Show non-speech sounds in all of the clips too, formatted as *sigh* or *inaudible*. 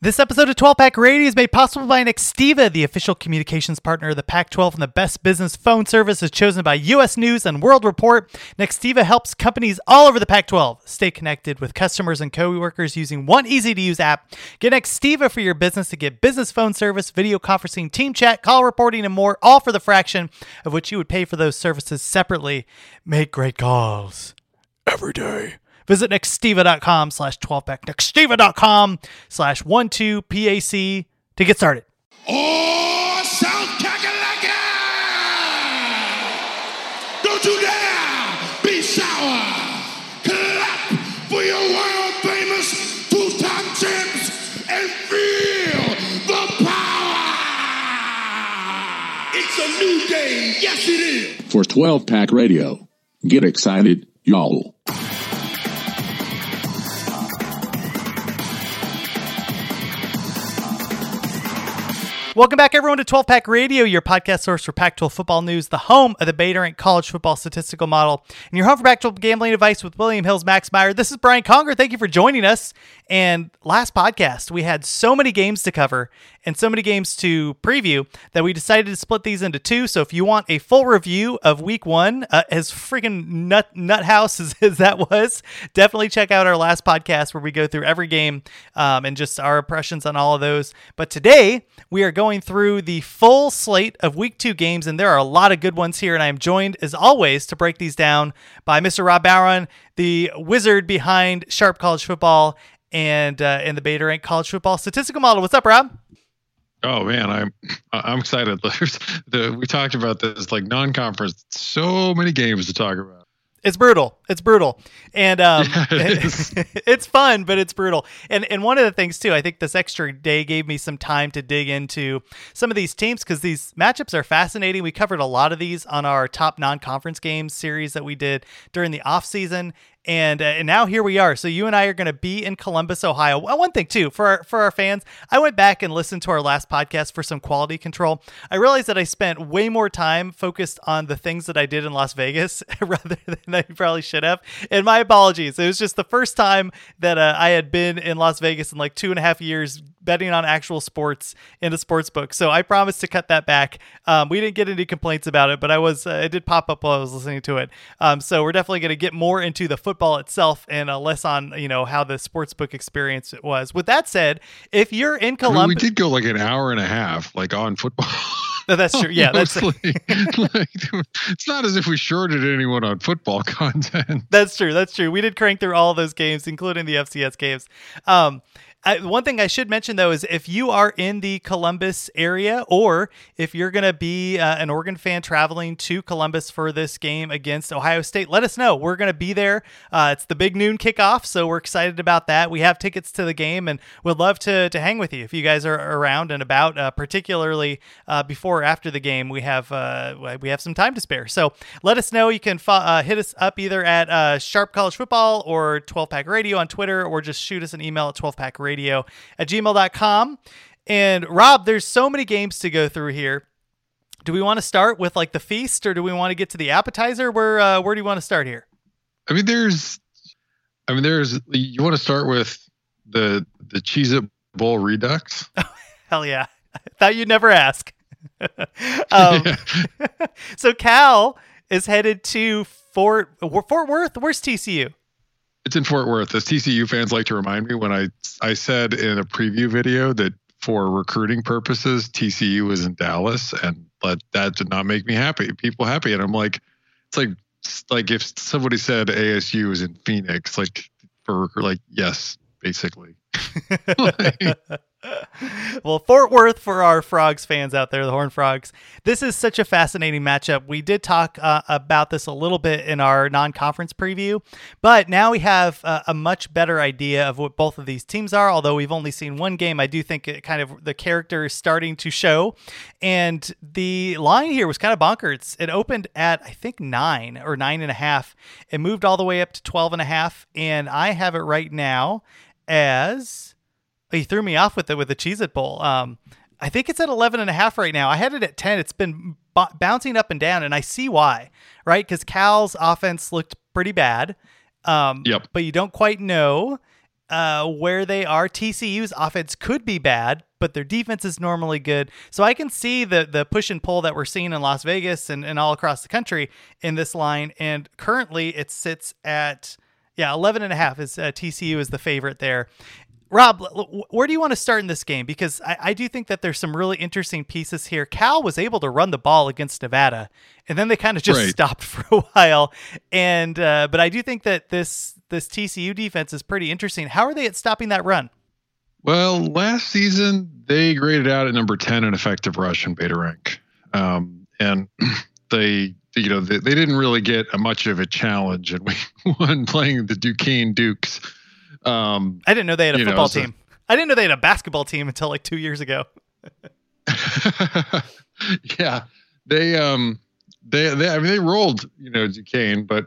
This episode of 12 Pack Radio is made possible by Nextiva, the official communications partner of the Pac 12 and the best business phone service is chosen by U.S. News and World Report. Nextiva helps companies all over the Pac 12 stay connected with customers and coworkers using one easy to use app. Get Nextiva for your business to get business phone service, video conferencing, team chat, call reporting, and more, all for the fraction of what you would pay for those services separately. Make great calls every day. Visit nextiva.com slash 12pack, nextiva.com slash 12PAC to get started. Oh, South Kakalaka! Don't you dare be sour! Clap for your world famous two-time champs and feel the power! It's a new day, yes it is! for 12 Pack Radio. Get excited, y'all. Welcome back, everyone, to 12 Pack Radio, your podcast source for Pac 12 football news, the home of the Beta Rank College Football Statistical Model, and your home for Pac 12 gambling advice with William Hills Max Meyer. This is Brian Conger. Thank you for joining us. And last podcast, we had so many games to cover and so many games to preview that we decided to split these into two. So if you want a full review of week one, uh, as freaking nut nut house as, *laughs* as that was, definitely check out our last podcast where we go through every game um, and just our impressions on all of those. But today we are going through the full slate of week two games, and there are a lot of good ones here. And I am joined, as always, to break these down by Mr. Rob Barron, the wizard behind Sharp College Football and uh, and the Beta Rank College Football Statistical Model. What's up, Rob? Oh man, I'm I'm excited. *laughs* There's the we talked about this like non-conference. So many games to talk about. It's brutal. It's brutal, and um, it *laughs* *laughs* it's fun, but it's brutal. And and one of the things too, I think this extra day gave me some time to dig into some of these teams because these matchups are fascinating. We covered a lot of these on our top non-conference games series that we did during the off season. And, uh, and now here we are. So you and I are going to be in Columbus, Ohio. Well, one thing too for our, for our fans, I went back and listened to our last podcast for some quality control. I realized that I spent way more time focused on the things that I did in Las Vegas *laughs* rather than I probably should have. And my apologies. It was just the first time that uh, I had been in Las Vegas in like two and a half years betting on actual sports in a sports book. So I promised to cut that back. Um, we didn't get any complaints about it, but I was uh, it did pop up while I was listening to it. Um, so we're definitely going to get more into the football itself and uh, less on you know how the sports book experience it was. With that said, if you're in I mean, Columbus, we did go like an hour and a half, like on football. that's true. Yeah, that's *laughs* like, it's not as if we shorted anyone on football *laughs* content. That's true. That's true. We did crank through all those games, including the FCS games. Um, I, one thing I should mention though is if you are in the Columbus area, or if you're going to be uh, an Oregon fan traveling to Columbus for this game against Ohio State, let us know. We're going to be there. Uh, it's the big noon kickoff, so we're excited about that. We have tickets to the game, and would love to to hang with you if you guys are around and about. Uh, particularly uh, before or after the game, we have uh, we have some time to spare. So let us know. You can fo- uh, hit us up either at Sharp College Football or 12 Pack Radio on Twitter, or just shoot us an email at 12 Pack Radio at gmail.com. And Rob, there's so many games to go through here. Do we want to start with like the feast, or do we want to get to the appetizer? Where uh, where do you want to start here? I mean, there's, I mean, there's. You want to start with the the Cheez It Bowl Redux? *laughs* Hell yeah! I thought you'd never ask. *laughs* um, *laughs* so Cal is headed to Fort Fort Worth. Where's TCU? It's in Fort Worth. As TCU fans like to remind me when I I said in a preview video that for recruiting purposes TCU was in Dallas, and but that did not make me happy. People happy, and I'm like, it's like it's like if somebody said ASU is in Phoenix, like for like yes, basically. *laughs* Like, well, Fort Worth for our Frogs fans out there, the Horn Frogs. This is such a fascinating matchup. We did talk uh, about this a little bit in our non conference preview, but now we have uh, a much better idea of what both of these teams are. Although we've only seen one game, I do think it kind of the character is starting to show. And the line here was kind of bonkers. It opened at, I think, nine or nine and a half. It moved all the way up to 12 and a half. And I have it right now as he threw me off with it with the Cheez It Bowl. Um, I think it's at 11 and a half right now. I had it at 10. It's been b- bouncing up and down, and I see why, right? Because Cal's offense looked pretty bad. Um, yep. But you don't quite know uh, where they are. TCU's offense could be bad, but their defense is normally good. So I can see the the push and pull that we're seeing in Las Vegas and, and all across the country in this line. And currently it sits at, yeah, 11 and a half is uh, TCU is the favorite there. Rob, where do you want to start in this game? Because I, I, do think that there's some really interesting pieces here. Cal was able to run the ball against Nevada, and then they kind of just right. stopped *laughs* for a while. And uh, but I do think that this this TCU defense is pretty interesting. How are they at stopping that run? Well, last season they graded out at number ten in effective rush in beta rank, um, and *clears throat* they you know they, they didn't really get a much of a challenge, and we *laughs* won playing the Duquesne Dukes um, I didn't know they had a football know, so team. I didn't know they had a basketball team until like two years ago. *laughs* yeah, they um they they I mean they rolled you know Duquesne, but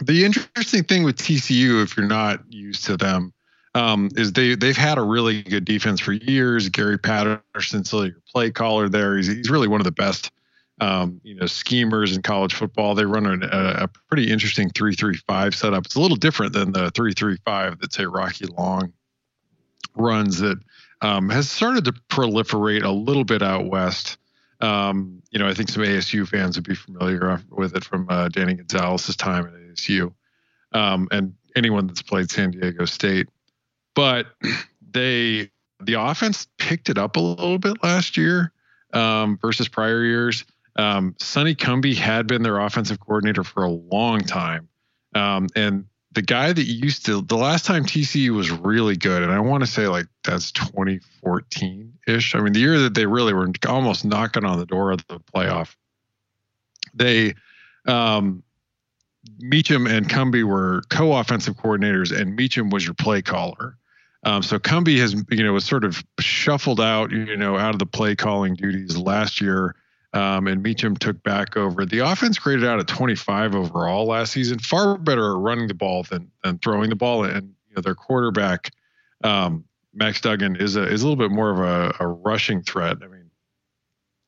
the interesting thing with TCU, if you're not used to them, um, is they they've had a really good defense for years. Gary Patterson, still your play caller there. He's he's really one of the best um, you know, schemers in college football. They run a, a pretty interesting three-three-five setup. It's a little different than the three-three-five that say Rocky Long runs. That um, has started to proliferate a little bit out west. Um, you know, I think some ASU fans would be familiar with it from uh, Danny Gonzales's time at ASU, um, and anyone that's played San Diego State. But they, the offense picked it up a little bit last year um, versus prior years. Um, Sonny Cumbie had been their offensive coordinator for a long time. Um, and the guy that used to, the last time TCU was really good, and I want to say like that's 2014 ish. I mean, the year that they really were almost knocking on the door of the playoff. They, um, Meacham and Cumbie were co-offensive coordinators, and Meacham was your play caller. Um, so Cumbie has, you know, was sort of shuffled out, you know, out of the play calling duties last year um, and Meacham took back over. The offense graded out at 25 overall last season, far better at running the ball than than throwing the ball. And you know, their quarterback, um, Max Duggan, is a is a little bit more of a, a rushing threat. I mean,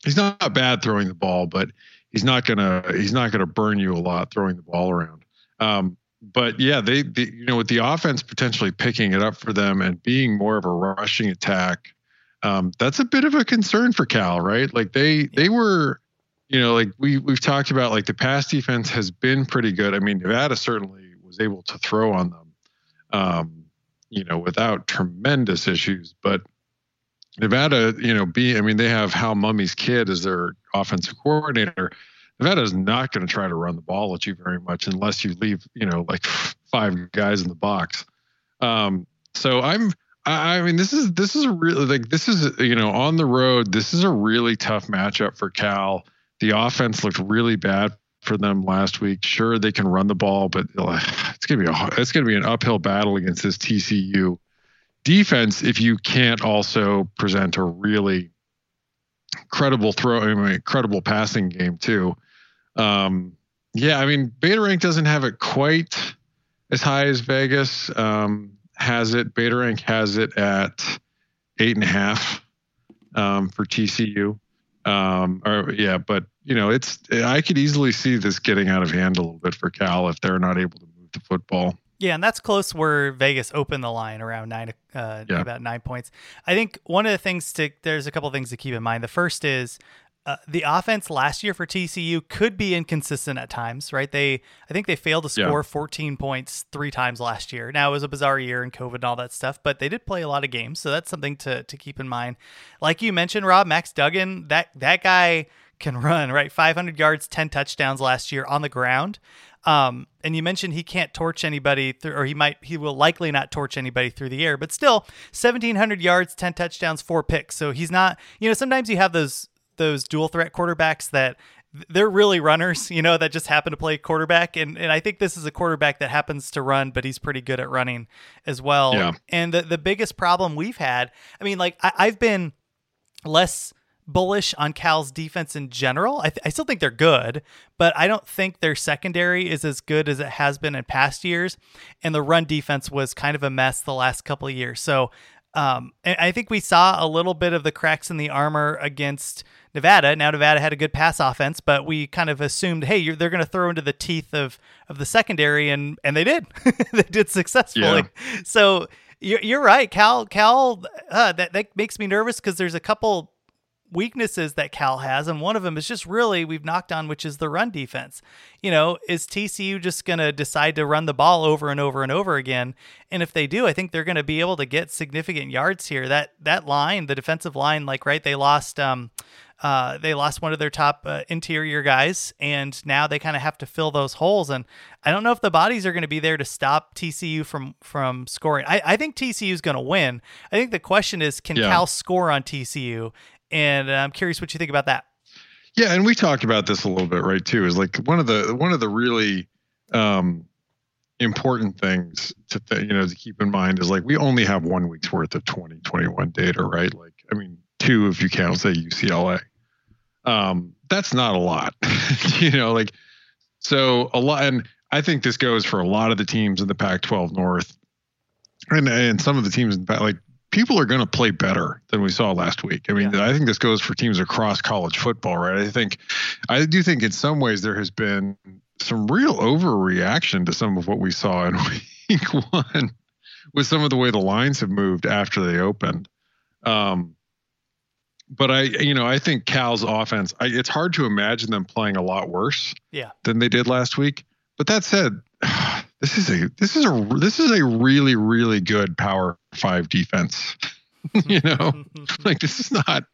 he's not bad throwing the ball, but he's not gonna he's not gonna burn you a lot throwing the ball around. Um, but yeah, they, they, you know with the offense potentially picking it up for them and being more of a rushing attack um, that's a bit of a concern for Cal, right? Like they they were, you know, like we we've talked about, like the pass defense has been pretty good. I mean, Nevada certainly was able to throw on them, um, you know, without tremendous issues. But Nevada, you know, be I mean, they have Hal Mumme's kid as their offensive coordinator. Nevada is not going to try to run the ball at you very much unless you leave, you know, like five guys in the box. Um, so I'm I mean, this is this is really like this is you know on the road. This is a really tough matchup for Cal. The offense looked really bad for them last week. Sure, they can run the ball, but it's gonna be a it's gonna be an uphill battle against this TCU defense if you can't also present a really credible throw, I mean, credible passing game too. Um, yeah, I mean, Beta Rank doesn't have it quite as high as Vegas. Um, has it. Beta Rank has it at eight and a half um, for TCU. Um, or yeah, but you know, it's I could easily see this getting out of hand a little bit for Cal if they're not able to move the football. Yeah, and that's close where Vegas opened the line around nine, uh, yeah. about nine points. I think one of the things to there's a couple things to keep in mind. The first is uh, the offense last year for TCU could be inconsistent at times, right? They, I think they failed to score yeah. 14 points three times last year. Now it was a bizarre year and COVID and all that stuff, but they did play a lot of games, so that's something to to keep in mind. Like you mentioned, Rob Max Duggan, that that guy can run right 500 yards 10 touchdowns last year on the ground Um, and you mentioned he can't torch anybody, through, or he might, he will likely not torch anybody through the air. But still, 1,700 yards, 10 touchdowns, four picks. So he's not. You know, sometimes you have those those dual threat quarterbacks that they're really runners, *laughs* you know, that just happen to play quarterback. And and I think this is a quarterback that happens to run, but he's pretty good at running as well. Yeah. And the, the biggest problem we've had, I mean, like I, I've been less bullish on Cal's defense in general. I, th- I still think they're good, but I don't think their secondary is as good as it has been in past years. And the run defense was kind of a mess the last couple of years. So um, I think we saw a little bit of the cracks in the armor against Nevada. Now Nevada had a good pass offense, but we kind of assumed, hey, you're, they're going to throw into the teeth of of the secondary, and and they did. *laughs* they did successfully. Yeah. So you're, you're right, Cal. Cal, uh, that that makes me nervous because there's a couple weaknesses that Cal has, and one of them is just really we've knocked on, which is the run defense. You know, is TCU just going to decide to run the ball over and over and over again? And if they do, I think they're going to be able to get significant yards here. That that line, the defensive line, like right, they lost. Um, uh, they lost one of their top uh, interior guys, and now they kind of have to fill those holes. And I don't know if the bodies are going to be there to stop TCU from from scoring. I, I think TCU is going to win. I think the question is, can Yeah. Cal score on TCU? And I'm curious what you think about that. Yeah, and we talked about this a little bit, right? Too is like one of the one of the really um, important things to th- you know to keep in mind is like we only have one week's worth of 2021 data, right? Like, I mean, two if you count say UCLA. Um, that's not a lot, *laughs* you know. Like, so a lot, and I think this goes for a lot of the teams in the Pac-12 North, and and some of the teams in like people are going to play better than we saw last week. I mean, I think this goes for teams across college football, right? I think, I do think in some ways there has been some real overreaction to some of what we saw in *laughs* week one with some of the way the lines have moved after they opened. Um, but I, you know, I think Cal's offense, I, it's hard to imagine them playing a lot worse Yeah. than they did last week. But that said, *sighs* this is a this is a this is a really really good Power Five defense. *laughs* you know, *laughs* like this is not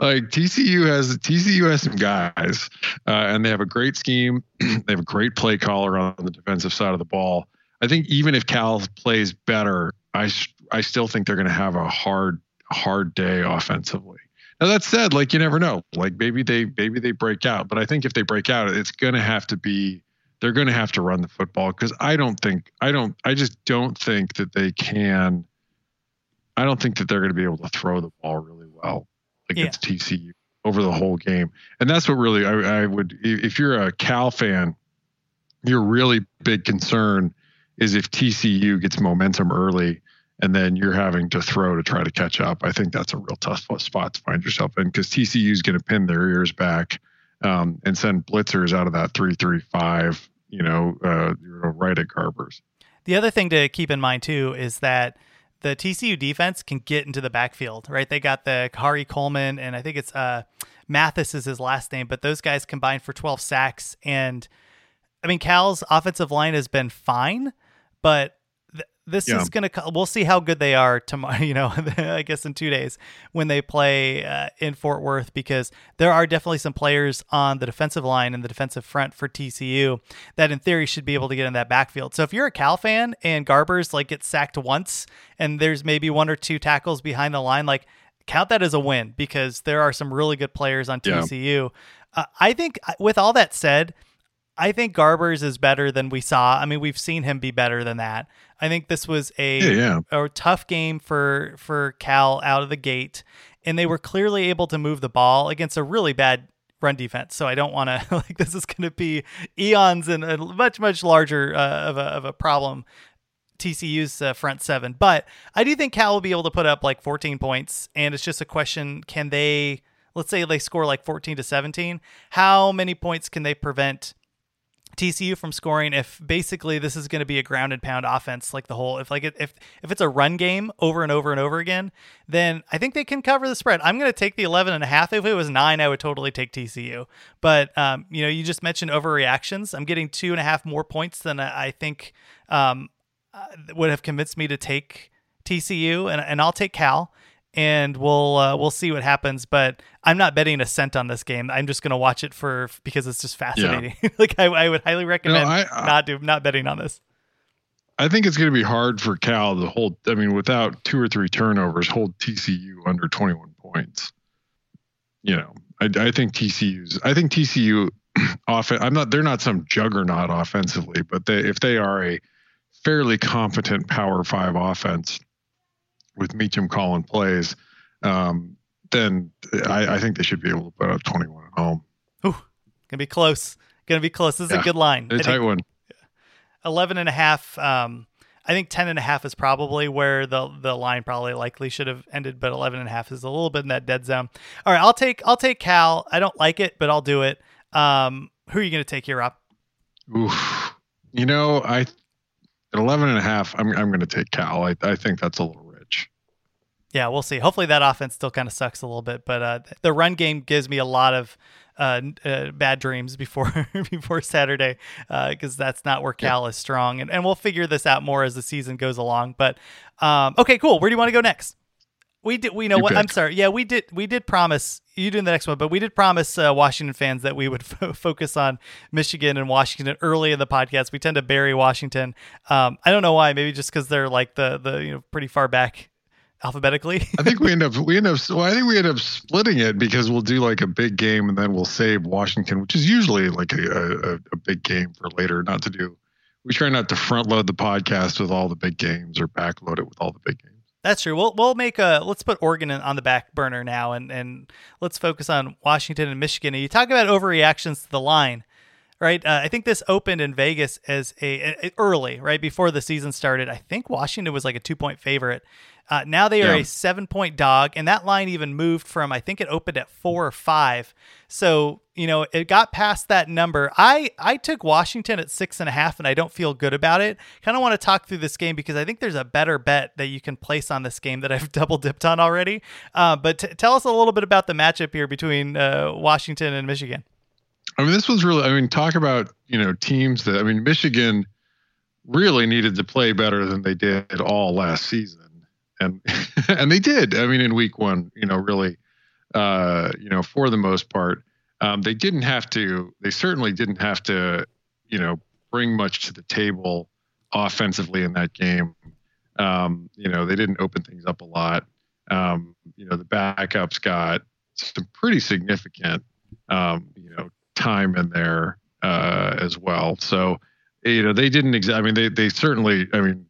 like TCU has TCU has some guys, uh, and they have a great scheme. *clears throat* they have a great play caller on the defensive side of the ball. I think even if Cal plays better, I I still think they're going to have a hard hard day offensively. Now that said, like you never know. Like maybe they maybe they break out, but I think if they break out, it's going to have to be they're going to have to run the football because I don't think I don't I just don't think that they can. I don't think that they're going to be able to throw the ball really well against TCU over the whole game, and that's what really I, I would if you're a Cal fan, your really big concern is if TCU gets momentum early and then you're having to throw to try to catch up. I think that's a real tough spot to find yourself in because TCU is going to pin their ears back um, and send blitzers out of that three three five. You know, uh, right at Garbers. The other thing to keep in mind too is that the TCU defense can get into the backfield, right? They got the Khari Coleman and I think it's uh Mathis is his last name, but those guys combined for 12 sacks and I mean Cal's offensive line has been fine, but this Yeah. is going to we'll see how good they are tomorrow, *laughs* you know, *laughs* I guess in 2 days when they play uh, in Fort Worth because there are definitely some players on the defensive line and the defensive front for TCU that in theory should be able to get in that backfield. So if you're a Cal fan and Garbers like gets sacked once and there's maybe one or two tackles behind the line like count that as a win because there are some really good players on Yeah. TCU. Uh, I think with all that said, I think Garbers is better than we saw. I mean, we've seen him be better than that. I think this was a Yeah, a tough game for for Cal out of the gate, and they were clearly able to move the ball against a really bad run defense. So I don't want to *laughs* like this is going to be eons and a much much larger uh, of a of a problem. TCU's uh, front seven, but I do think Cal will be able to put up like 14 points, and it's just a question: can they? Let's say they score like 14 to 17. How many points can they prevent TCU from scoring if basically this is going to be a ground and pound offense like the whole if like if if it's a run game over and over and over again then I think they can cover the spread. I'm going to take the 11 and a half. If it was nine, I would totally take TCU. But um, you know, you just mentioned overreactions. I'm getting two and a half more points than I I think um, uh, would have convinced me to take TCU, and and I'll take Cal. And we'll uh, we'll see what happens. But I'm not betting a cent on this game. I'm just going to watch it for because it's just fascinating. Yeah. *laughs* like I, I, would highly recommend you know, I, not do not betting on this. I think it's going to be hard for Cal to hold. I mean, without two or three turnovers, hold TCU under 21 points. You know, I, I think TCU's. I think TCU *clears throat* often. I'm not. They're not some juggernaut offensively, but they, if they are a fairly competent Power Five offense with Meacham calling plays, um, then I, I, think they should be able to put up 21 at home. Ooh, gonna be close. Gonna be close. This is yeah, a good line. A tight one. 11 and a half. Um, I think 10 and a half is probably where the the line probably likely should have ended, but 11 and a half is a little bit in that dead zone. All right, I'll take I'll take Cal. I don't like it, but I'll do it. Um, who are you going to take here, Rob? Oof. You know, I at 11 and a half, I'm I'm going to take Cal. I I think that's a little. Yeah, we'll see. Hopefully that offense still kind of sucks a little bit, but uh, the run game gives me a lot of uh, uh, bad dreams before *laughs* before Saturday because uh, that's not where Cal yeah. is strong, and and we'll figure this out more as the season goes along. But um, okay, cool. Where do you want to go next? We did. We know you what. Pick. I'm sorry. Yeah, we did. We did promise you doing the next one, but we did promise uh, Washington fans that we would *laughs* f- focus on Michigan and Washington early in the podcast. We tend to bury Washington. Um, I don't know why. Maybe just because they're like the the you know pretty far back alphabetically. I think we end up we end up well, I think we end up splitting it because we'll do like a big game and then we'll save Washington, which is usually like a, a, a big game for later. Not to do we try not to front load the podcast with all the big games or back load it with all the big games. That's true. We'll we'll make a let's put Oregon on the back burner now and and let's focus on Washington and Michigan. And you talk about overreactions to the line right? Uh, I think this opened in Vegas as a, a, early, right before the season started. I think Washington was like a two point favorite. Uh, now they are yeah. a seven point dog, and that line even moved from I think it opened at four or five. So you know it got past that number. I I took Washington at six and a half, and I don't feel good about it. Kind of want to talk through this game because I think there's a better bet that you can place on this game that *laughs* I've double dipped on already. Uh, but t- tell us a little bit about the matchup here between uh, Washington and Michigan. I mean, this was really. I mean, talk about you know teams that. I mean, Michigan really needed to play better than they did all last season, and *laughs* and they did. I mean, in week one, you know, really, uh, you know, for the most part, um, they didn't have to. They certainly didn't have to, you know, bring much to the table offensively in that game. Um, you know, they didn't open things up a lot. Um, you know, the backups got some pretty significant, um, time in there uh, as well. So, you know, they didn't. Exa- I mean, they they certainly. I mean,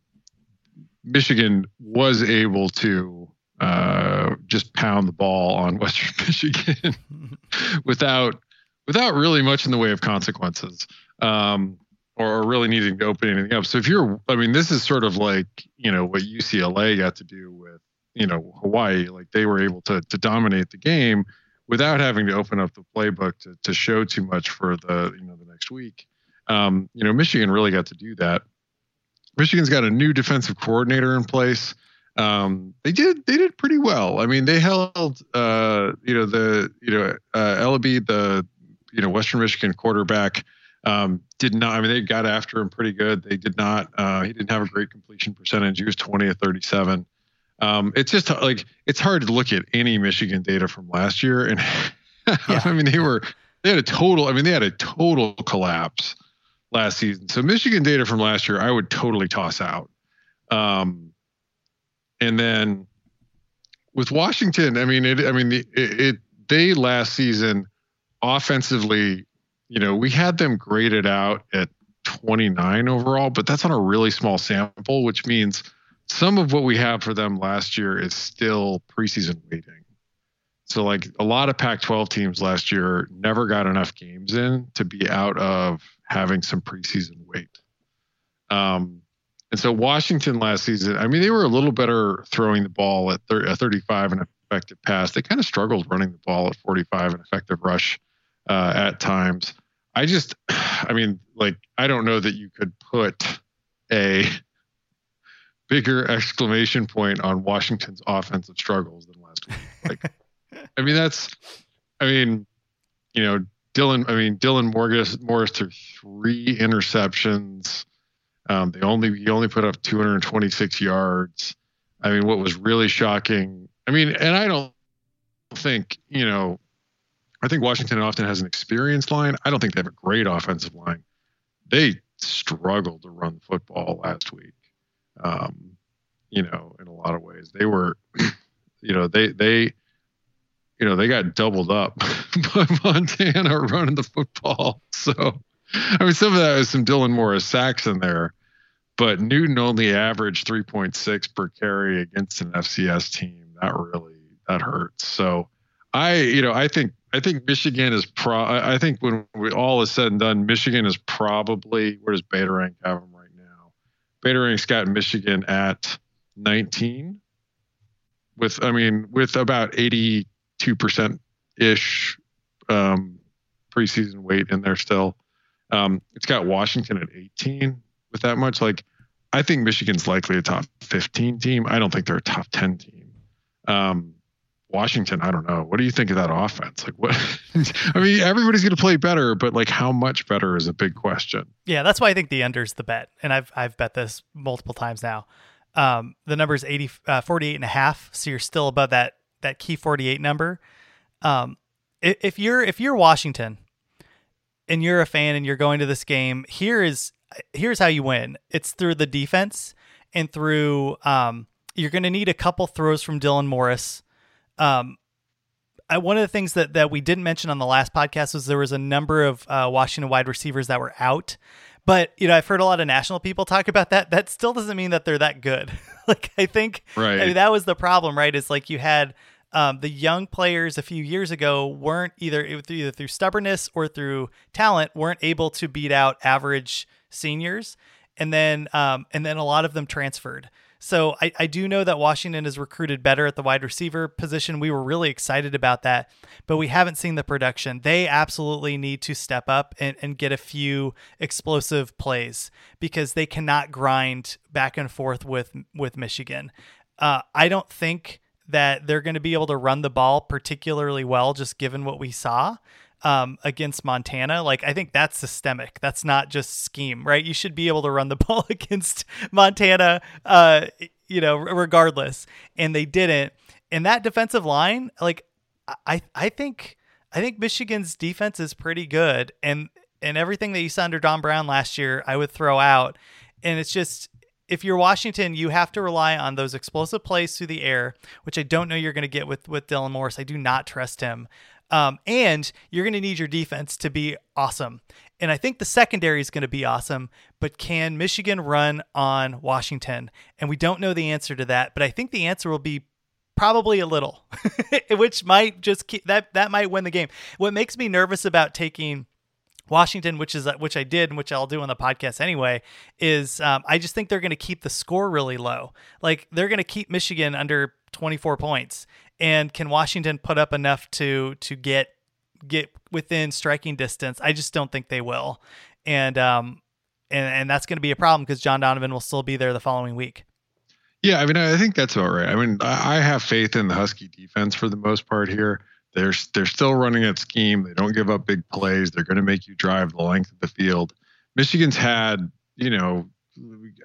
Michigan was able to uh, just pound the ball on *laughs* Western Michigan *laughs* without without really much in the way of consequences. Um, or really needing to open anything up. So if you're, I mean, this is sort of like, you know, what UCLA got to do with, you know, Hawaii. Like they were able to to dominate the game without having to open up the playbook to, to show too much for the you know the next week. Um, you know, Michigan really got to do that. Michigan's got a new defensive coordinator in place. Um, they did they did pretty well. I mean, they held uh, you know the you know uh, Eleby, the you know Western Michigan quarterback um, did not. I mean, they got after him pretty good. They did not. Uh, he didn't have a great completion percentage. He was 20 of 37. Um, it's just like it's hard to look at any Michigan data from last year, and *laughs* yeah. I mean they were they had a total. I mean they had a total collapse last season. So Michigan data from last year, I would totally toss out. Um, and then with Washington, I mean it. I mean the, it, it they last season offensively, you know, we had them graded out at 29 overall, but that's on a really small sample, which means some of what we have for them last year is still preseason waiting. So like a lot of Pac-12 teams last year never got enough games in to be out of having some preseason wait. Um, and so Washington last season, I mean, they were a little better throwing the ball at 30, 35 and effective pass. They kind of struggled running the ball at 45 and effective rush uh, at times. I just, *sighs* I mean, like, I don't know that you could put a bigger exclamation point on Washington's offensive struggles than last week. Like, *laughs* I mean, that's, I mean, you know, Dylan. I mean, Dylan Morris Morris threw three interceptions. Um, they only he only put up 226 yards. I mean, what was really shocking I mean, and I don't think you know. I think Washington often has an experienced line. I don't think they have a great offensive line. They struggled to run the football last week. Um, you know, in a lot of ways, they were, *clears throat* you know, they they, you know, they got doubled up *laughs* by Montana running the football. So, I mean, some of that was some Dylan Morris sacks in there, but Newton only averaged 3.6 per carry against an FCS team. That really that hurts. So, I, you know, I think I think Michigan is pro. I think when we, all is said and done, Michigan is probably where does Beta Rank have them? Beta Rank's got Michigan at 19, with I mean with about 82 percent ish um, preseason weight in there still. Um, it's got Washington at 18 with that much. Like I think Michigan's likely a top 15 team. I don't think they're a top 10 team. Um, Washington, I don't know. What do you think of that offense? Like what *laughs* I mean, everybody's going to play better, but like how much better is a big question. Yeah, that's why I think the under's the bet. And I've I've bet this multiple times now. Um, the number is 80 uh, 48 and a half, so you're still above that that key 48 number. Um, if you're if you're Washington and you're a fan and you're going to this game, here is here's how you win. It's through the defense and through um, you're going to need a couple throws from Dylan Morris um, I, one of the things that, that we didn't mention on the last podcast was there was a number of uh, Washington wide receivers that were out. But you know, I've heard a lot of national people talk about that. That still doesn't mean that they're that good. *laughs* like I think, right. I mean, that was the problem, right? Is like you had um, the young players a few years ago weren't either either through stubbornness or through talent weren't able to beat out average seniors, and then um, and then a lot of them transferred. So I, I do know that Washington has recruited better at the wide receiver position. We were really excited about that, but we haven't seen the production. They absolutely need to step up and, and get a few explosive plays because they cannot grind back and forth with with Michigan. Uh, I don't think that they're going to be able to run the ball particularly well, just given what we saw um, against Montana. Like I think that's systemic. That's not just scheme, right? You should be able to run the *laughs* ball against Montana, uh, you know, regardless. And they didn't. And that defensive line, like I, I think, I think Michigan's defense is pretty good. And and everything that you saw under Don Brown last year, I would throw out. And it's just if you're Washington, you have to rely on those explosive plays through the air, which I don't know you're going to get with with Dylan Morris. I do not trust him. Um, and you're going to need your defense to be awesome. And I think the secondary is going to be awesome, but can Michigan run on Washington? And we don't know the answer to that, but I think the answer will be probably a little, *laughs* which might just keep, that that might win the game. What makes me nervous about taking Washington, which is which I did, and which I'll do on the podcast anyway, is um, I just think they're going to keep the score really low. Like they're going to keep Michigan under 24 points, and can Washington put up enough to to get get within striking distance? I just don't think they will, and um, and and that's going to be a problem because John Donovan will still be there the following week. Yeah, I mean, I think that's about right. I mean, I have faith in the Husky defense for the most part here. They're they're still running at scheme. They don't give up big plays. They're going to make you drive the length of the field. Michigan's had, you know,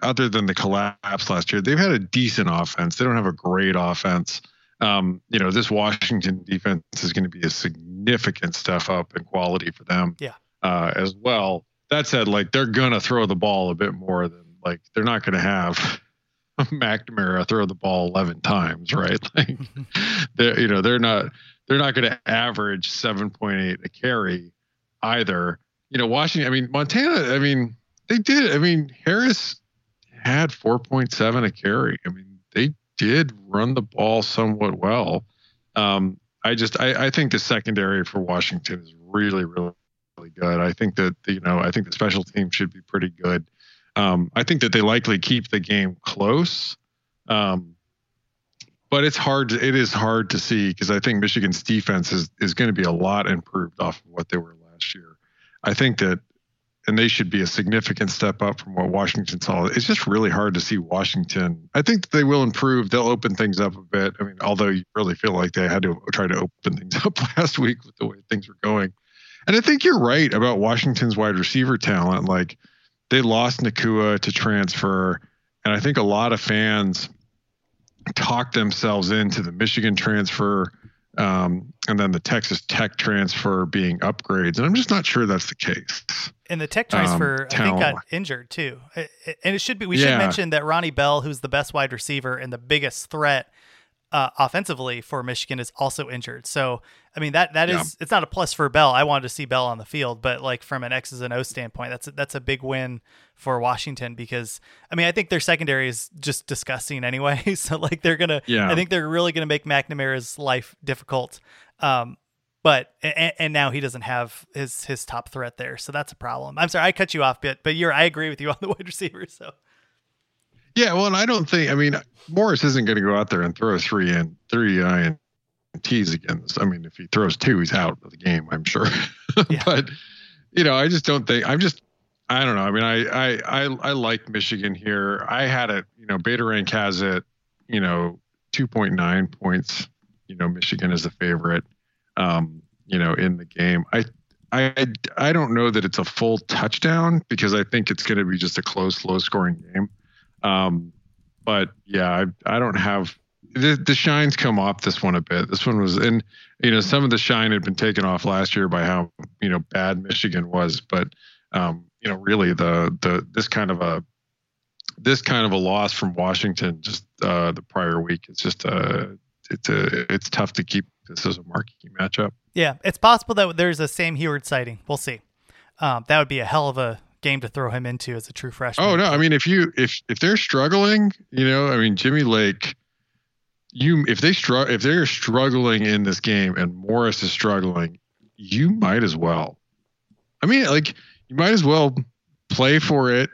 other than the collapse last year, they've had a decent offense. They don't have a great offense um, you know, this Washington defense is going to be a significant step up in quality for them. Yeah. Uh, as well. That said, like they're gonna throw the ball a bit more than like they're not gonna have *laughs* McNamara throw the ball eleven times, right? *laughs* Like *laughs* they you know they're not they're not gonna average seven point eight a carry either. You know, Washington. I mean, Montana. I mean, they did. I mean, Harris had four point seven a carry. I mean, they did run the ball somewhat well. Um, I just I, I think the secondary for Washington is really really really good. I think that you know I think the special team should be pretty good. Um, I think that they likely keep the game close, um, but it's hard. To, it is hard to see because I think Michigan's defense is is going to be a lot improved off of what they were last year. I think that and they should be a significant step up from what Washington saw. It's just really hard to see Washington. I think they will improve. They'll open things up a bit. I mean, although you really feel like they had to try to open things *laughs* up last week with the way things were going. And I think you're right about Washington's wide receiver talent. Like they lost Nacua to transfer, and I think a lot of fans talked themselves into the Michigan transfer um, and then the Texas Tech transfer being upgrades. And I'm just not sure that's the case. And the Tech transfer, um, I think, got injured too. And it should be, we yeah. should mention that Ronnie Bell, who's the best wide receiver and the biggest threat uh, offensively for Michigan is also injured. So, I mean that that yeah. is it's not a plus for Bell. I wanted to see Bell on the field, but like from an X's and O standpoint, that's a, that's a big win for Washington because I mean I think their secondary is just disgusting anyway. *laughs* so like they're gonna, yeah. I think they're really gonna make McNamara's life difficult. Um, but and, and, now he doesn't have his his top threat there, so that's a problem. I'm sorry I cut you off, but but you're I agree with you *laughs* on the wide receiver. So yeah, well, and I don't think. I mean, Morris isn't going to go out there and throw three and three and ints against. I mean, if he throws two, he's out of the game. I'm sure. *laughs* Yeah. but you know, I just don't think. I'm just. I don't know. I mean, I I I, I like Michigan here. I had it. You know, Beta Rank has it. You know, 2.9 points. You know, Michigan is the favorite. Um, you know, in the game. I I I don't know that it's a full touchdown because I think it's going to be just a close, low scoring game. Um, but yeah, I, I don't have the, the shines come off this one a bit. This one was in, you know, some of the shine had been taken off last year by how, you know, bad Michigan was, but, um, you know, really the, the, this kind of a, this kind of a loss from Washington just, uh, the prior week, it's just, uh, it's a, it's tough to keep this as a marquee matchup. Yeah. It's possible that there's a Sam Huard sighting. We'll see. Um, that would be a hell of a game to throw him into as a true freshman. Oh no, I mean if you if if they're struggling, you know, I mean Jimmy Lake, you if they struggle if they're struggling in this game and Morris is struggling, you might as well. I mean, like you might as well play for it,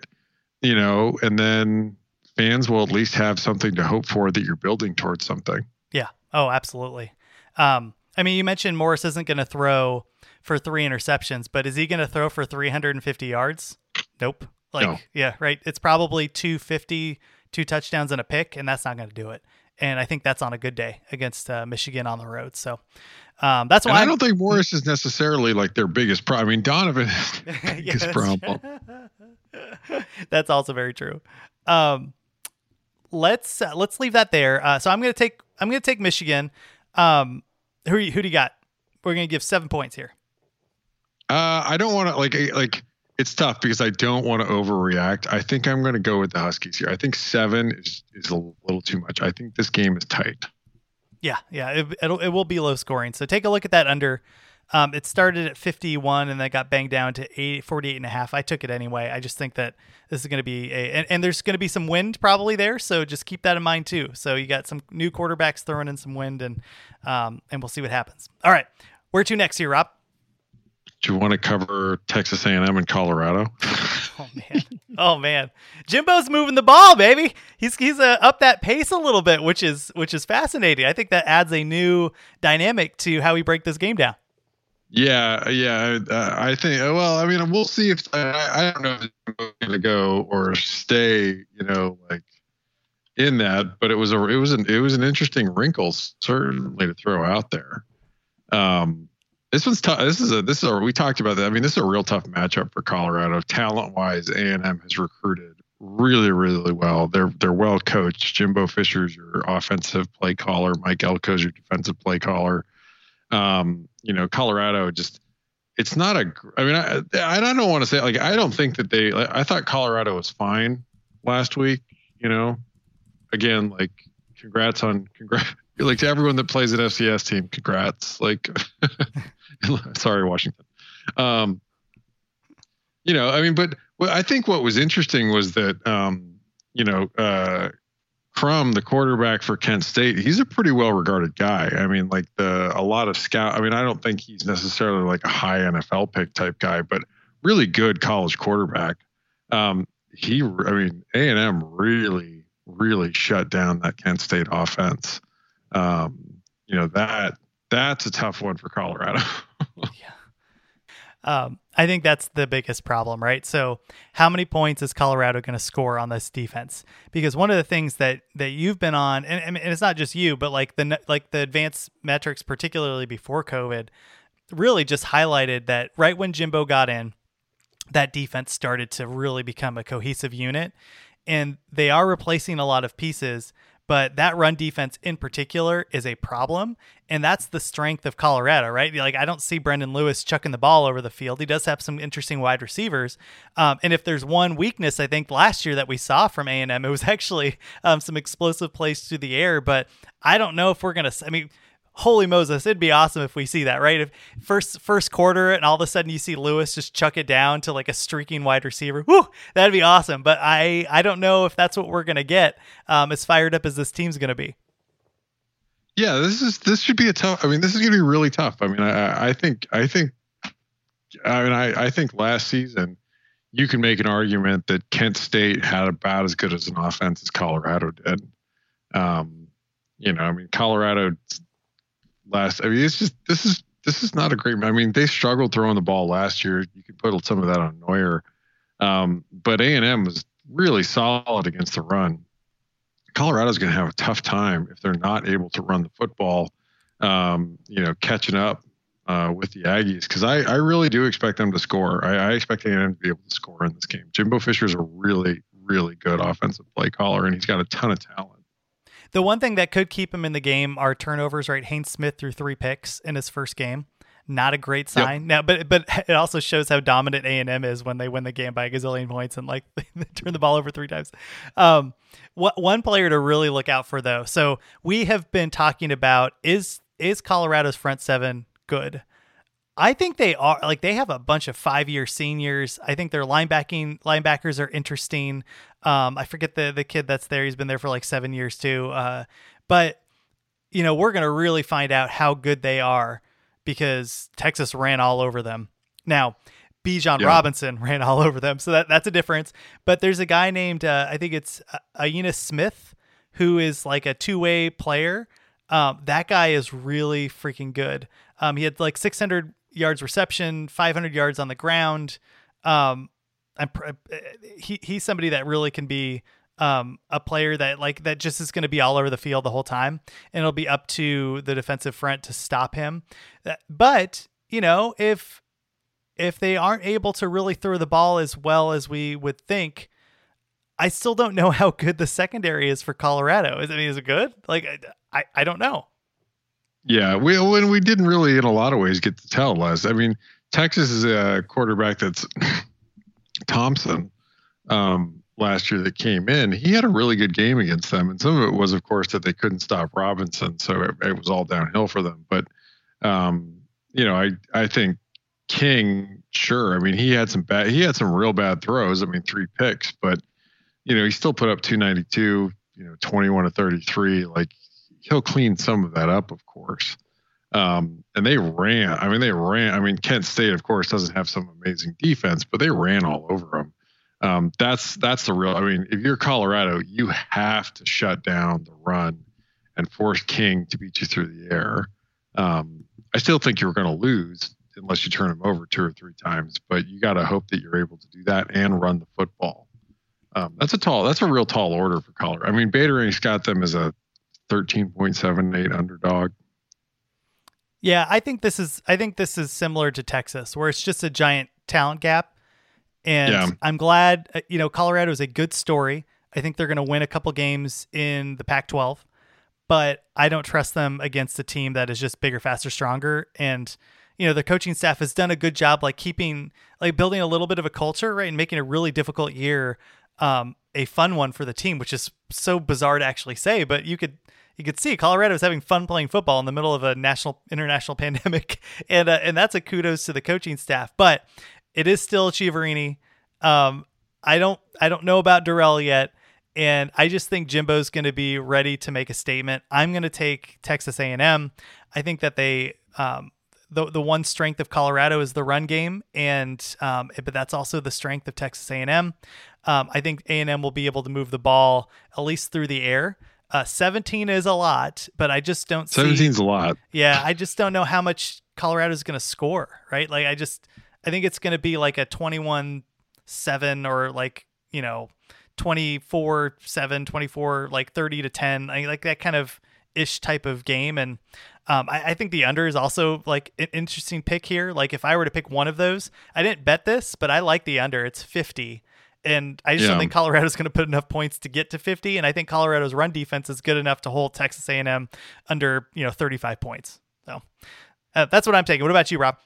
you know, and then fans will at least have something to hope for that you're building towards something. Yeah. Oh, absolutely. Um, I mean, you mentioned Morris isn't going to throw for three interceptions, but is he going to throw for 350 yards? Nope. Like, no. yeah, right. It's probably 250, two touchdowns and a pick, and that's not going to do it. And I think that's on a good day against uh, Michigan on the road. So um, that's why I don't think Morris is necessarily like their biggest problem. I mean, Donovan is *laughs* biggest yes. problem. *laughs* that's also very true. Um, let's uh, let's leave that there. Uh, so I'm gonna take I'm gonna take Michigan. Um, who who do you got? We're gonna give seven points here. Uh, I don't want to like like it's tough because I don't want to overreact. I think I'm going to go with the Huskies here. I think seven is is a little too much. I think this game is tight. Yeah, yeah, it it'll, it will be low scoring. So take a look at that under. Um, it started at 51 and then got banged down to 8, 48 and a half. I took it anyway. I just think that this is going to be a, and, and there's going to be some wind probably there. So just keep that in mind too. So you got some new quarterbacks throwing in some wind and, um, and we'll see what happens. All right. Where to next here, Rob? Do you want to cover Texas A&M and Colorado? oh man, oh man, Jimbo's moving the ball, baby. He's he's uh, up that pace a little bit, which is which is fascinating. I think that adds a new dynamic to how we break this game down. Yeah, yeah. Uh, I think. Well, I mean, we'll see if I, I don't know if it's going to go or stay. You know, like in that, but it was a it was an it was an interesting wrinkle certainly to throw out there. Um, this one's tough. This is a this is a we talked about that. I mean, this is a real tough matchup for Colorado. Talent wise, A and M has recruited really really well. They're they're well coached. Jimbo Fisher's your offensive play caller. Mike Elko's your defensive play caller. Um, you know, Colorado just it's not a. I mean, I I don't want to say like I don't think that they. I thought Colorado was fine last week. You know, again, like congrats on congrats like to everyone that plays an FCS team, congrats. Like, *laughs* sorry, Washington. Um, you know, I mean, but well, I think what was interesting was that, um, you know, uh, Crum, the quarterback for Kent State, he's a pretty well regarded guy. I mean, like the a lot of scout. I mean, I don't think he's necessarily like a high NFL pick type guy, but really good college quarterback. Um, he, I mean, A and M really, really shut down that Kent State offense um, you know that that's a tough one for Colorado. *laughs* yeah. Um, I think that's the biggest problem, right? So, how many points is Colorado going to score on this defense? Because one of the things that that you've been on, and, and it's not just you, but like the like the advanced metrics, particularly before COVID, really just highlighted that right when Jimbo got in, that defense started to really become a cohesive unit, and they are replacing a lot of pieces but that run defense in particular is a problem. And that's the strength of Colorado, right? Like, I don't see Brendan Lewis chucking the ball over the field. He does have some interesting wide receivers. Um, and if there's one weakness, I think last year that we saw from A&M, it was *laughs* actually um, some explosive plays through the air. But I don't know if we're going to, I mean, holy Moses, it'd be awesome if we see that, right? If first first quarter and all of a sudden you see Lewis just chuck it down to like a streaking wide receiver, whoo, that'd be awesome. But I I don't know if that's what we're gonna get. Um, as fired up as this team's gonna be. Yeah, this is this should be a tough. I mean, this is gonna be really tough. I mean, I I think I think I mean I I think last season you can make an argument that Kent State had about as good as an offense as Colorado did. Um, you know, I mean, Colorado last. I mean, it's just this is this is not a great. I mean, they struggled throwing the ball last year. You could put some of that on Noyer, um, but A and M was really solid against the run. Colorado's going to have a tough time if they're not able to run the football. Um, you know, catching up uh, with the Aggies because I, I really do expect them to score. I, I expect A&M to be able to score in this game. Jimbo Fisher is a really, really good offensive play caller, and he's got a ton of talent. The one thing that could keep him in the game are turnovers, right? Haynes Smith threw three picks in his first game. Not a great sign. Yep. Now, but but it also shows how dominant A and M is when they win the game by a gazillion points and like they *laughs* turn the ball over three times. Um, what one player to really look out for though. So we have been talking about is is Colorado's front seven good? I think they are like they have a bunch of five year seniors. I think their linebacking linebackers are interesting. Um, I forget the the kid that's there. He's been there for like seven years too. Uh, but you know we're gonna really find out how good they are because Texas ran all over them. Now, Bijan yeah. Robinson *laughs* ran all over them, so that that's a difference. But there's a guy named uh, I think it's uh, Ainias Smith who is like a two way player. Um, that guy is really freaking good. Um, he had like 600 yards reception, 500 yards on the ground. Um, I'm uh, he he's somebody that really can be um, a player that like that just is going to be all over the field the whole time, and it'll be up to the defensive front to stop him. Uh, but you know, if if they aren't able to really throw the ball as well as we would think, I still don't know *laughs* how good the secondary is for Colorado. I mean, is it good? Like, I I don't know. Yeah, we when we didn't really in a lot of ways get to tell Les. I mean, Texas is a quarterback that's *coughs* Thompson um, last year that came in. He had a really good game against them, and some of it was, of course, that they couldn't stop Robinson, so it, it was all downhill for them. But um, you know, I I think King, sure. I mean, he had some bad, he had some real bad throws. I mean, three picks, but you know, he still put up 292. You know, 21 to 33. Like he'll clean some of that up, of course. Um, and they ran. I mean, they ran. I mean, Kent State, of course, doesn't have some amazing defense, but they ran all over them. Um, that's that's the real. I mean, if you're Colorado, you have to shut down the run and force King to beat you through the air. Um, I still think you're going to lose unless you turn him over two or three times, but you got to hope that you're able to do that and run the football. Um, that's a tall. That's a real tall order for Colorado. I mean, Beta Rank's got them as a 13.78 underdog. Yeah, I think this is I think this is similar to Texas where it's just a giant talent gap. And yeah. I'm glad uh, you know Colorado is a good story. I think they're going to win a couple games in the Pac-12, but I don't trust them against a team that is just bigger, faster, stronger and you know the coaching staff has done a good job like keeping like building a little bit of a culture right and making a really difficult year um, a fun one for the team which is so bizarre to actually say but you could you could see Colorado is having fun playing football in the middle of a national international *laughs* pandemic, and uh, and that's a kudos to the coaching staff. But it is still Chiaverini. Um, I don't I don't know about Dorrell yet, and I just think Jimbo's going to be ready to make a statement. I'm going to take Texas A&M. I think that they um, the the one strength of Colorado is the run game, and um, but that's also the strength of Texas A&M. Um, I think A&M will be able to move the ball at least through the air. Uh, 17 is a lot, but I just don't 17 is a lot. Yeah, I just don't know how much Colorado is going to score, right? Like, I just, I think it's going to be like a 21 7 or like, you know, 24 7, 24, like 30 to 10, I, like that kind of ish type of game. And um, I, I, think the under is also like an interesting pick here. Like, if I were to pick one of those, I didn't bet this, but I like the under. It's 50. And I just Yeah. don't think Colorado's going to put enough points to get to 50. And I think Colorado's run defense is good enough to hold Texas A&M under you know 35 points. So uh, that's what I'm taking. What about you, Rob?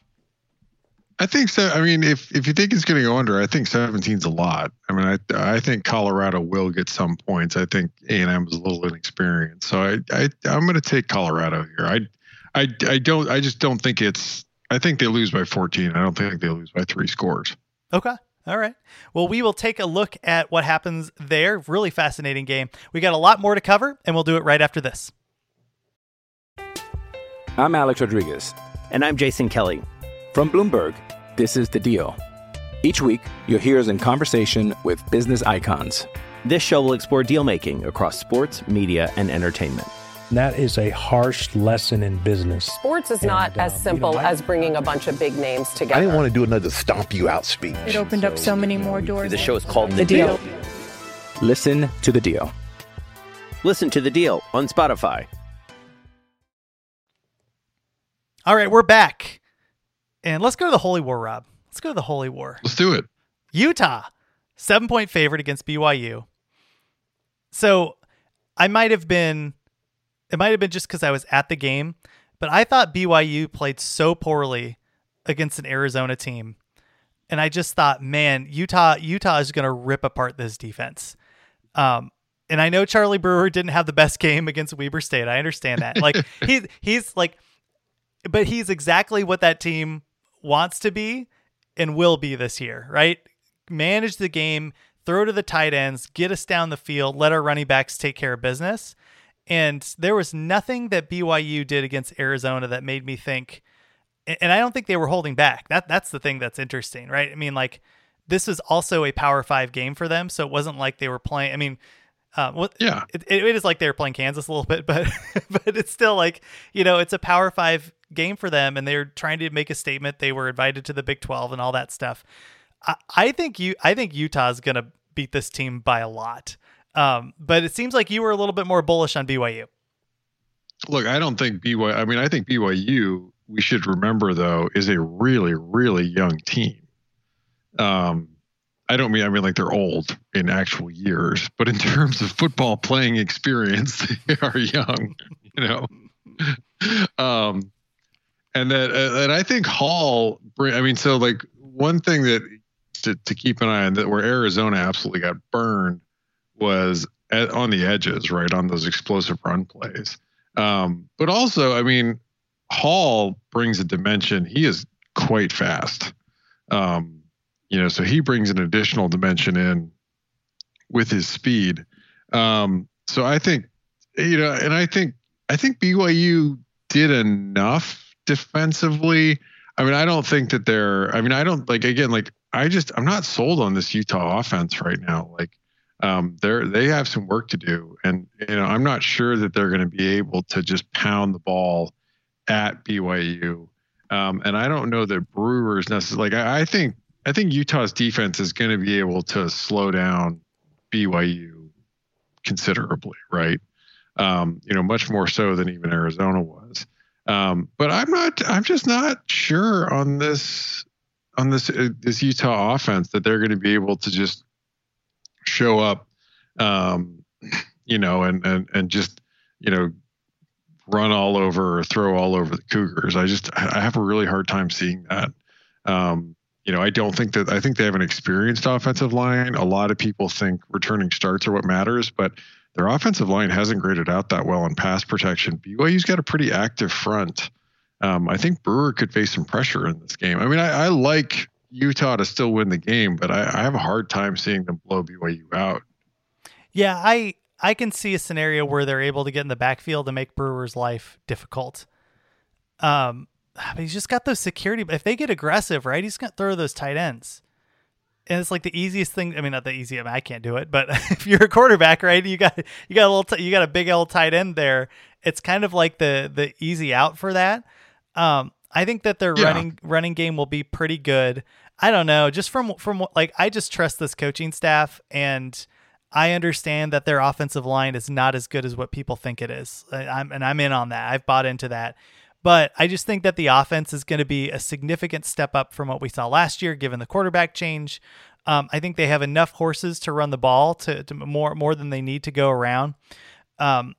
I think so. I mean, if if you think it's going to go under, I think 17's a lot. I mean, I I think Colorado will get some points. I think A and M is a little inexperienced, so I I I'm going to take Colorado here. I I I don't. I just don't think it's. I think they lose by 14. I don't think they lose by three scores. Okay. All right. Well, we will take a look at what happens there. Really fascinating game. We got a lot more to cover, and we'll do it right after this. I'm Alex Rodriguez. And I'm Jason Kelly. From Bloomberg, this is The Deal. Each week, you'll hear us in conversation with business icons. This show will explore deal making across sports, media, and entertainment. And that is a harsh lesson in business. Sports is not And, as um, you simple know, I- as bringing a bunch of big names together. I didn't want to do another stomp you out speech. It opened up so many more doors. The show is called The The Deal. Deal. Listen to The Deal. Listen to The Deal on Spotify. All right, we're back. And let's go to the Holy War, Rob. Let's go to the Holy War. Let's do it. Utah, seven point favorite against BYU. So I might have been, it might have been just because I was at the game, but I thought BYU played so poorly against an Arizona team. And I just thought, man, Utah, Utah is going to rip apart this defense. Um, and I know Charlie Brewer didn't have the best game against Weber State. I understand that. Like *laughs* he, he's like, but he's exactly what that team wants to be and will be this year, right? Manage the game, throw to the tight ends, get us down the field, let our running backs take care of business. And there was nothing that BYU did against Arizona that made me think and I don't think they were holding back. That that's the thing that's interesting, right? I mean, like this is also a Power Five game for them, so it wasn't like they were playing. I mean, uh, what? Yeah. it, it is like they were playing Kansas a little bit, *laughs* but but it's still like you know it's a Power Five game for them, and they're trying to make a statement. They were invited to the Big Twelve and all that stuff. I, I think you, I think Utah's gonna beat this team by a lot. Um, but it seems like you were a little bit more bullish on BYU. Look, I don't think BYU. I mean, I think BYU. We should remember though is a really really young team. Um, I don't mean I mean like they're old in actual years, but in terms of football playing experience, *laughs* they are young. You know, um, and that and I think Hall. I mean, so like one thing that to, to keep an eye on that where Arizona absolutely got burned was at, on the edges, right on those explosive run plays. Um, but also, I mean, Hall brings a dimension. He is quite fast. Um, you know, so he brings an additional dimension in with his speed. Um, so I think, you know, and I think I think BYU did enough defensively. I mean, I don't think that they're. I mean, I don't like again. Like, I just I'm not sold on this Utah offense right now. Like, um, they're they have some work to do, and you know, I'm not sure that they're going to be able to just pound the ball at BYU. Um, and I don't know that Brewers necessarily. Like, I, I think I think Utah's defense is going to be able to slow down BYU considerably, right? Um, you know, much more so than even Arizona was. Um, but I'm not. I'm just not sure on this on this uh, this Utah offense that they're going to be able to just show up, um, you know, and and and just you know run all over or throw all over the Cougars. I just I have a really hard time seeing that. Um, you know, I don't think that I think they have an experienced offensive line. A lot of people think returning starts are what matters, but their offensive line hasn't graded out that well in pass protection. BYU's got a pretty active front. Um, I think Brewer could face some pressure in this game. I mean, I, I like Utah to still win the game, but I, I have a hard time seeing them blow BYU out. Yeah, I I can see a scenario where they're able to get in the backfield and make Brewer's life difficult. Um, but he's just got those security. But If they get aggressive, right, he's gonna throw those tight ends, and it's like the easiest thing. I mean, not the easy. I, mean, I can't do it, but *laughs* if you're a quarterback, right, you got you got a little, t- you got a big old tight end there. It's kind of like the the easy out for that. Um, I think that their Yeah. running running game will be pretty good. I don't know, just from from like I just trust this coaching staff and. I understand that their offensive line is not as good as what people think it is. I'm, and I'm in on that. I've bought into that. But I just think that the offense is going to be a significant step up from what we saw last year, given the quarterback change. Um, I think they have enough horses to run the ball to, to more more than they need to go around. Um,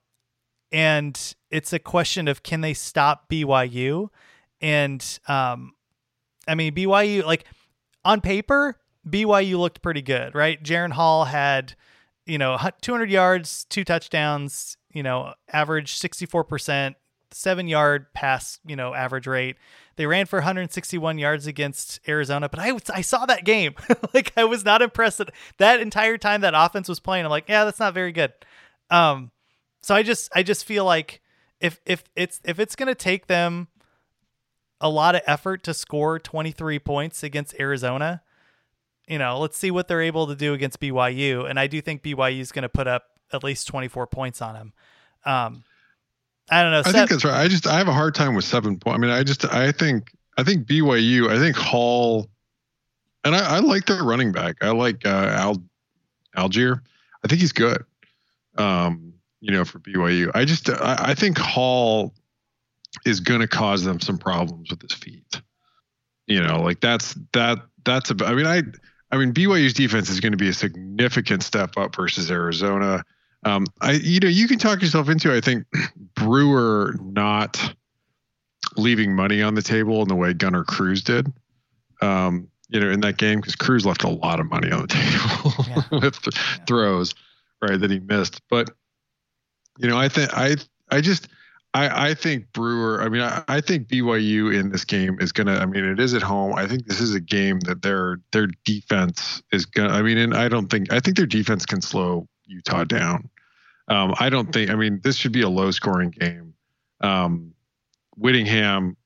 and it's a question of can they stop BYU? And um, I mean BYU like on paper BYU looked pretty good, right? Jaren Hall had you know 200 yards, two touchdowns, you know, average 64%, seven yard pass, you know, average rate. They ran for 161 yards against Arizona, but I, I saw that game. *laughs* like I was not impressed that that entire time that offense was playing. I'm like, yeah, that's not very good. Um, so I just I just feel like if if it's if it's gonna take them a lot of effort to score 23 points against Arizona, you know, let's see what they're able to do against BYU. And I do think BYU is going to put up at least 24 points on them. Um, I don't know. I think that's right. I just I have a hard time with seven points. I mean, I just I think I think BYU. I think Hall, and I, I like their running back. I like uh, Al Allgeier. I think he's good. Um, you know, for BYU. I just I, I think Hall is going to cause them some problems with his feet. You know, like that's that that's a. I mean, I I mean BYU's defense is going to be a significant step up versus Arizona. Um, I you know you can talk yourself into I think *clears throat* Brewer not leaving money on the table in the way Gunner Cruz did. Um, you know, in that game because Cruz left a lot of money on the *laughs* table yeah. *laughs* with th- yeah. throws, right, that he missed. But you know, I think I I just I, I think Brewer. I mean, I, I think BYU in this game is gonna. I mean, it is at home. I think this is a game that their their defense is gonna. I mean, and I don't think. I think their defense can slow Utah down. Um, I don't think. I mean, this should be a low scoring game. Um, Whittingham,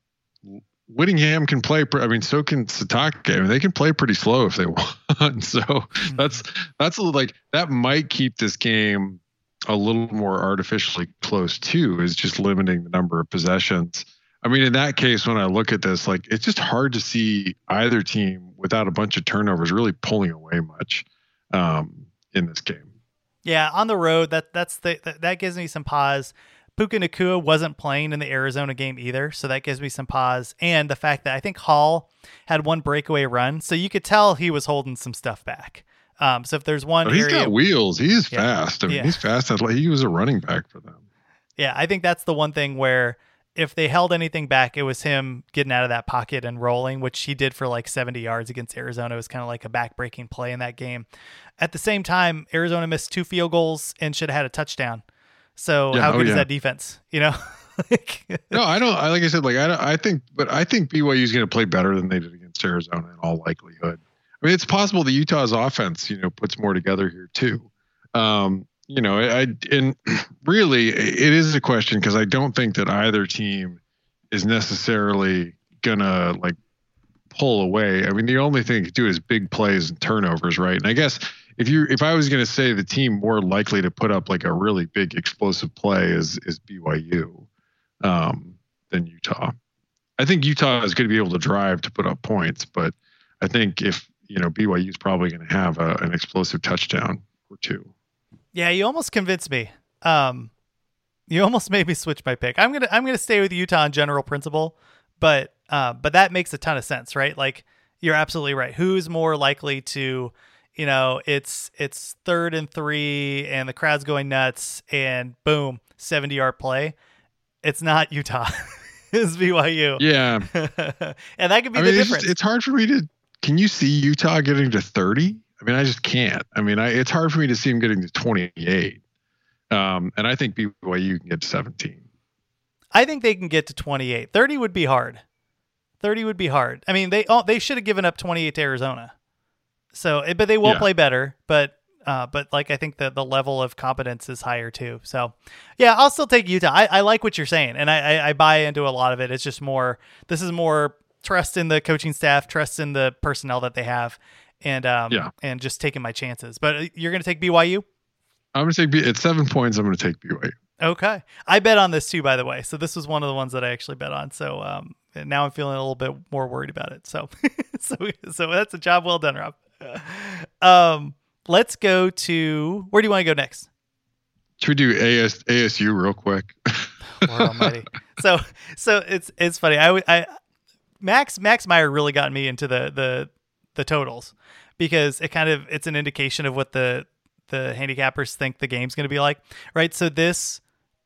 Whittingham can play. I mean, so can Sitake. I mean, they can play pretty slow if they *laughs* want. so mm-hmm. that's that's like that might keep this game a little more artificially close too. Is just limiting the number of possessions. I mean, in that case, when I look at this, like it's just hard to see either team without a bunch of turnovers really pulling away much um, in this game. Yeah, on the road, that that's the that, that gives me some pause. Puka Nacua wasn't playing in the Arizona game either, so that gives me some pause. And the fact that I think Hall had one breakaway run, so you could tell he was holding some stuff back. Um, so if there's one, oh, he's area, got wheels. He's yeah, fast. I mean, yeah. he's fast. He was a running back for them. Yeah, I think that's the one thing where if they held anything back, it was him getting out of that pocket and rolling, which he did for like 70 yards against Arizona. It was kind of like a back-breaking play in that game. At the same time, Arizona missed two field goals and should have had a touchdown. So yeah, how good oh, yeah. is that defense? You know. *laughs* like, *laughs* no, I don't. I like I said, like I, I think, but I think BYU is going to play better than they did against Arizona in all likelihood. I mean, it's possible the Utah's offense, you know, puts more together here too. Um, you know, I and *clears throat* really it is a question because I don't think that either team is necessarily gonna like pull away. I mean, the only thing to do is big plays and turnovers, right? And I guess if you if I was gonna say the team more likely to put up like a really big explosive play is is BYU um, than Utah. I think Utah is going to be able to drive to put up points, but I think if you know BYU is probably going to have a, an explosive touchdown or two. Yeah, you almost convinced me. Um, you almost made me switch my pick. I'm gonna I'm gonna stay with Utah on general principle, but uh, but that makes a ton of sense, right? Like you're absolutely right. Who's more likely to, you know, it's it's third and three, and the crowd's going nuts, and boom, 70 yard play. It's not Utah. *laughs* it's BYU. Yeah, *laughs* and that could be I the mean, difference. It's, it's hard for me to. Can you see Utah getting to 30? I mean, I just can't. I mean, I, it's hard for me to see him getting to 28. Um, and I think BYU can get to 17. I think they can get to 28. 30 would be hard. 30 would be hard. I mean, they oh, they should have given up 28 to Arizona. So, eh, but they will yeah. play better. But uh, but like I think the the level of competence is higher too. So, yeah, I'll still take Utah. I, I like what you're saying, and I, I I buy into a lot of it. It's just more. This is more trust in the coaching staff, trust in the personnel that they have, and um yeah. and just taking my chances. But uh, you're going to take BYU? I'm going to take B at 7 points I'm going to take BYU. Okay. I bet on this too by the way. So this was one of the ones that I actually bet on. So um now I'm feeling a little bit more worried about it. So *laughs* so so that's a job well done, Rob. Um let's go to where do you want to go next? Should we do AS, ASU real quick? Lord Almighty. *laughs* So so it's it's funny. I I Max Max Meyer really got me into the the the totals because it kind of it's an indication of what the the handicappers think the game's going to be like, right? So this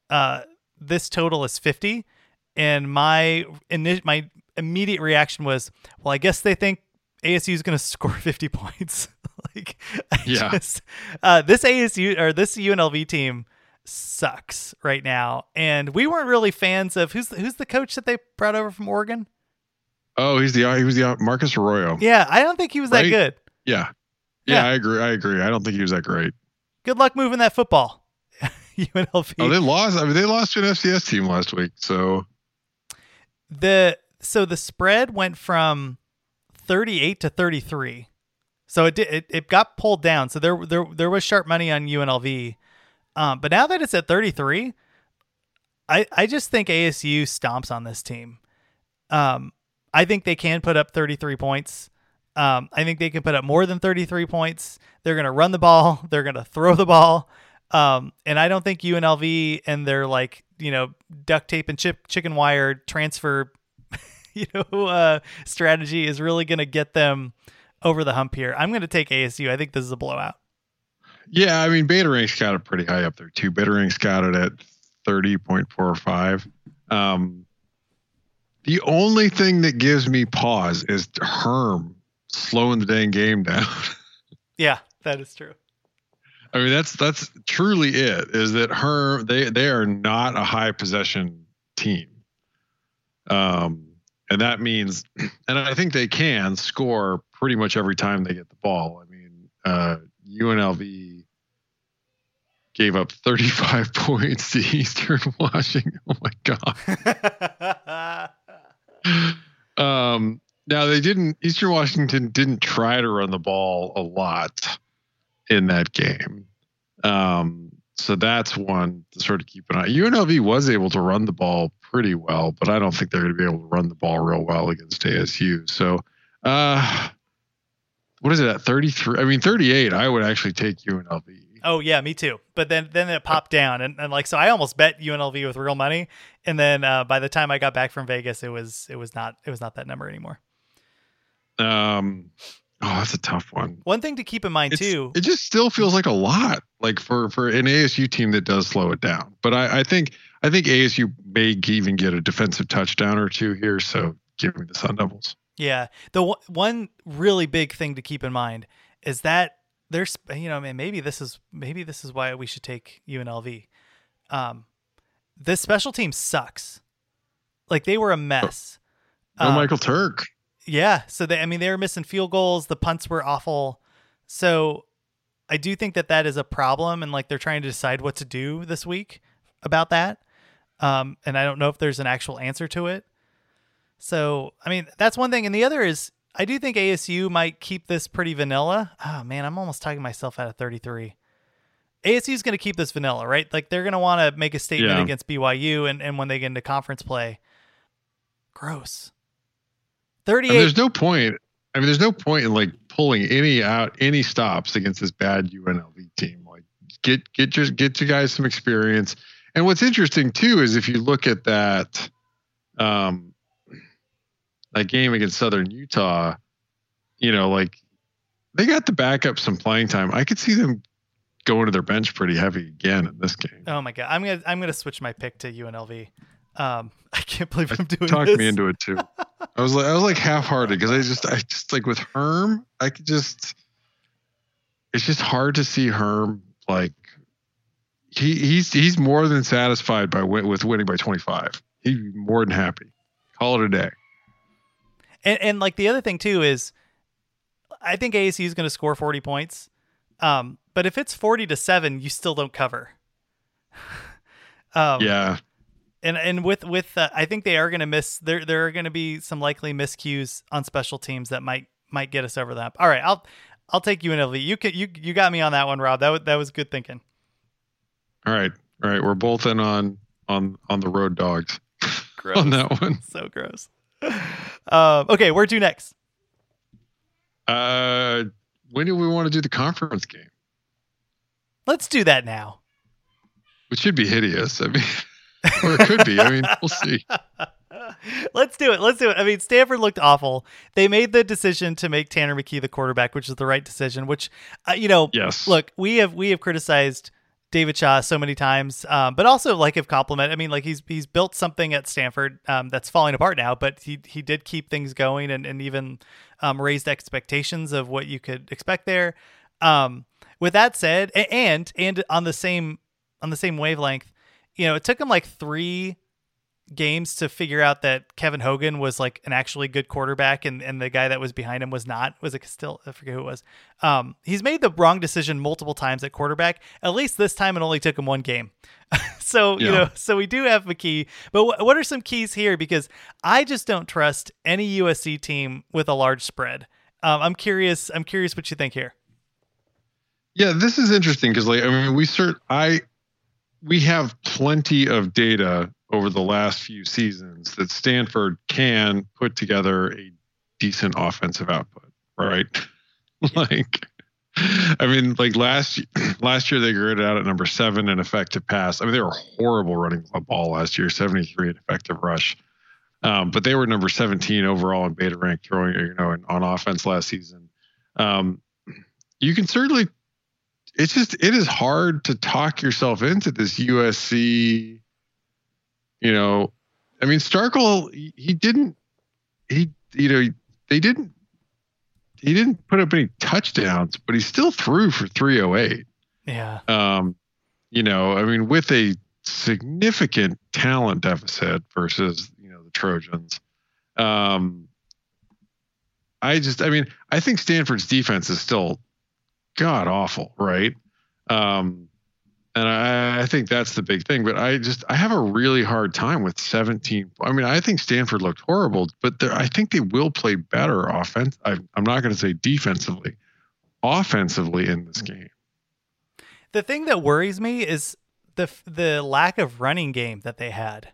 uh this total is 50 and my ini- my immediate reaction was, well, I guess they think ASU is going *laughs* to score 50 points. *laughs* like I Yeah. just uh this ASU or this UNLV team sucks right now. And we weren't really fans of who's who's the coach that they brought over from Oregon? Oh, he's the he was the Marcus Arroyo. Yeah, I don't think he was that good. Yeah. Yeah, Yeah. I agree. I agree. I don't think he was that great. Good luck moving that football. *laughs* UNLV. Oh, they lost. I mean, they lost to an FCS team last week. So the so the spread went from 38 to 33 so it did it, it got pulled down so there there there was sharp money on UNLV um but now that it's at 33 I I just think ASU stomps on this team um I think they can put up 33 points um I think they can put up more than 33 points they're going to run the ball *laughs* they're going to throw the ball um and I don't think UNLV and their like you know duct tape and chip chicken wire transfer *laughs* you know uh strategy is really going to get them over the hump here. I'm going to take ASU. I think this is a blowout. yeah, I mean, Beta Rank's got it pretty high up there too. Beta Rank's got it at thirty point four five. Um, the only thing that gives me pause is Herm slowing the dang game down. *laughs* Yeah, that is true. I mean, that's that's truly it. Is that Herm? They they are not a high possession team. Um, and that means, *clears throat* and I think they can score pretty much every time they get the ball. I mean, uh, UNLV gave up 35 *laughs* points to Eastern *laughs* Washington. Oh my god. Um, now they didn't. Eastern Washington didn't try to run the ball a lot in that game. Um, so that's one to sort of keep an eye. UNLV was able to run the ball pretty well, but I don't think they're going to be able to run the ball real well against ASU. So, uh, what is it at 33? I mean, 38. I would actually take UNLV. Oh yeah, me too. But then then it popped down and, and like so I almost bet UNLV with real money and then uh, by the time I got back from Vegas it was it was not it was not that number anymore. Um, oh, that's a tough one. One thing to keep in mind It's- too. It just still feels like a lot, like for for an ASU team that does slow it down. But I, I think I think ASU may even get a defensive touchdown or two here. So give me the Sun Devils. Yeah. The one- one really big thing to keep in mind is that there's you know, man, maybe this is maybe this is why we should take UNLV. Um this special team sucks. Like they were a mess. Oh, Um, Michael Turk. Yeah, so they I mean they were missing field goals, the punts were awful. So I do think that that is a problem and like they're trying to decide what to do this week about that. Um and I don't know if there's an actual answer to it. So, I mean, that's one thing and the other is I do think ASU might keep this pretty vanilla. Oh man, I'm almost talking myself out of 33. ASU is going to keep this vanilla, right? Like they're going to want to make a statement Yeah. against BYU and, and when they get into conference play. Gross. I mean, there's no point. I mean, there's no point in like pulling any out any stops against this bad UNLV team. Like, get get your get you guys some experience. And what's interesting too is if you look at that, um, that game against Southern Utah, you know, like they got to back up some playing time. I could see them going to their bench pretty heavy again in this game. Oh my god, I'm gonna I'm gonna switch my pick to UNLV. Um, *laughs* I can't believe I'm doing Talked this. me into it too. *laughs* I was like, I was like half-hearted because I just, I just like with Herm, I could just, it's just hard to see Herm like he he's he's more than satisfied by win, with winning by 25. He'd be more than happy. Call it a day. And and like the other thing too is, I think ASU is going to score 40 points. Um, but if it's 40 to seven, you still don't cover. *laughs* um, yeah, and and with with uh, I think they are going to miss. There there are going to be some likely miscues on special teams that might might get us over that. All right, I'll I'll take UNLV. You can you you got me on that one, Rob. That was, that was good thinking. all right, all right. We're both in on on on the road dogs Gross. *laughs* on that one. so gross. Um, okay, where to next? Uh, when do we want to do the conference game? Let's do that now. Which should be hideous. I mean, *laughs* or it could be. I mean, we'll see. *laughs* Let's do it. Let's do it. I mean, Stanford looked awful. They made the decision to make Tanner McKee the quarterback, which is the right decision. Which, uh, you know, yes. Look, we have we have criticized David Shaw so many times, um, but also like have compliment. I mean, like he's he's built something at Stanford um, that's falling apart now, but he he did keep things going and and even um, raised expectations of what you could expect there. Um, with that said, and and on the same on the same wavelength, you know, it took him like three games to figure out that Kevin Hogan was like an actually good quarterback and, and the guy that was behind him was not. Was it still I forget who it was. Um, he's made the wrong decision multiple times at quarterback. At least this time it only took him one game. *laughs* so, yeah. you know, so we do have McKee. But w- what are some keys here? Because I just don't trust any USC team with a large spread. Um, I'm curious. I'm curious what you think here. Yeah, this is interesting because, like, I mean, we cert, I, we have plenty of data over the last few seasons that Stanford can put together a decent offensive output, right? *laughs* like, I mean, like last last year they graded out at number seven in effective pass. I mean, they were horrible running the ball last year, 73 in effective rush. Um, but they were number 17 overall in beta rank throwing, you know, on offense last season. Um, you can certainly, it's just, it is hard to talk yourself into this USC you know, I mean, Starkel, he didn't, he, you know, they didn't, he didn't put up any touchdowns, but he still threw for 308. Yeah. Um, you know, I mean, with a significant talent deficit versus, you know, the Trojans. Um, I just, I mean, I think Stanford's defense is still god awful, right? Um, and I, I, think that's the big thing. But I just I have a really hard time with 17. I mean, I think Stanford looked horrible, but I think they will play better offense. I, I'm not going to say defensively, offensively in this game. The thing that worries me is the the lack of running game that they had.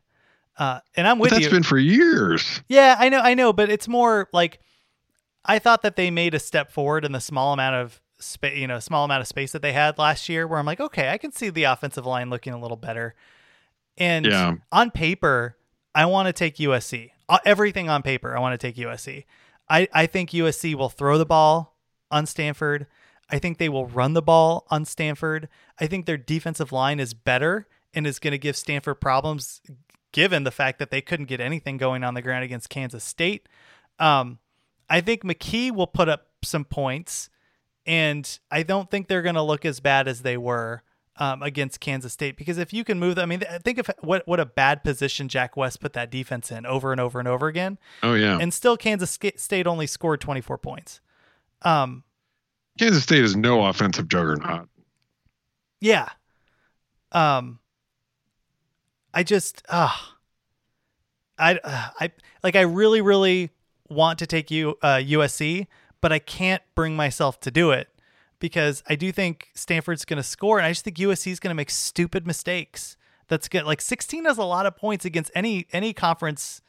Uh, and I'm with but that's you. That's been for years. Yeah, I know, I know, but it's more like I thought that they made a step forward in the small amount of space, you know, small amount of space that they had last year, where I'm like, okay, I can see the offensive line looking a little better. And yeah. on paper, I want to take USC. Uh, everything on paper, I want to take USC. I, I think USC will throw the ball on Stanford. I think they will run the ball on Stanford. I think their defensive line is better and is going to give Stanford problems given the fact that they couldn't get anything going on the ground against Kansas State. Um, I think McKee will put up some points and I don't think they're going to look as bad as they were um, against Kansas State because if you can move them, I mean, think of what what a bad position Jack West put that defense in over and over and over again. Oh yeah, and still Kansas State only scored 24 points. Um, Kansas State is no offensive juggernaut. Yeah. Um, I just ah, uh, I uh, I like I really really want to take you uh, USC, but I can't bring myself to do it because I do think Stanford's going to score, and I just think USC is going to make stupid mistakes. That's good. Like 16 is a lot of points against any any conference,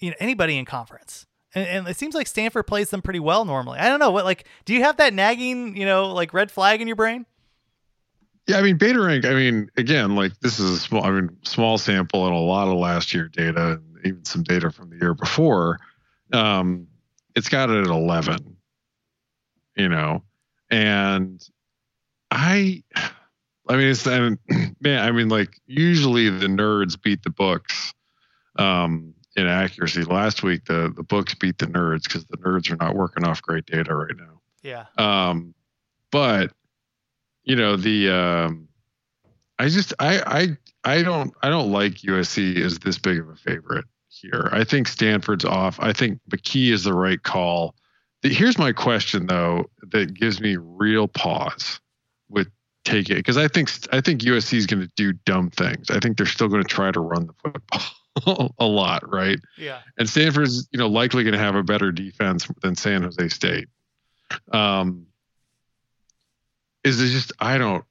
you know, anybody in conference. And, and, it seems like Stanford plays them pretty well normally. I don't know what like. Do you have that nagging, you know, like red flag in your brain? Yeah, I mean, beta rank. I mean, again, like this is a small. I mean, small sample and a lot of last year data, and even some data from the year before. Um, it's got it at 11 you know? And i i mean it's and *clears throat* man i mean like usually the nerds beat the books um in accuracy. Last week the the books beat the nerds because the nerds are not working off great data right now. Yeah. Um but you know the um i just i i i don't i don't like usc as this big of a favorite here. I think Stanford's off. I think McKee is the right call. Here's my question though that gives me real pause with take it because I think I think USC is going to do dumb things. I think they're still going to try to run the football *laughs* a lot, right? Yeah. And Stanford's you know likely going to have a better defense than San Jose State. Um, is it just I don't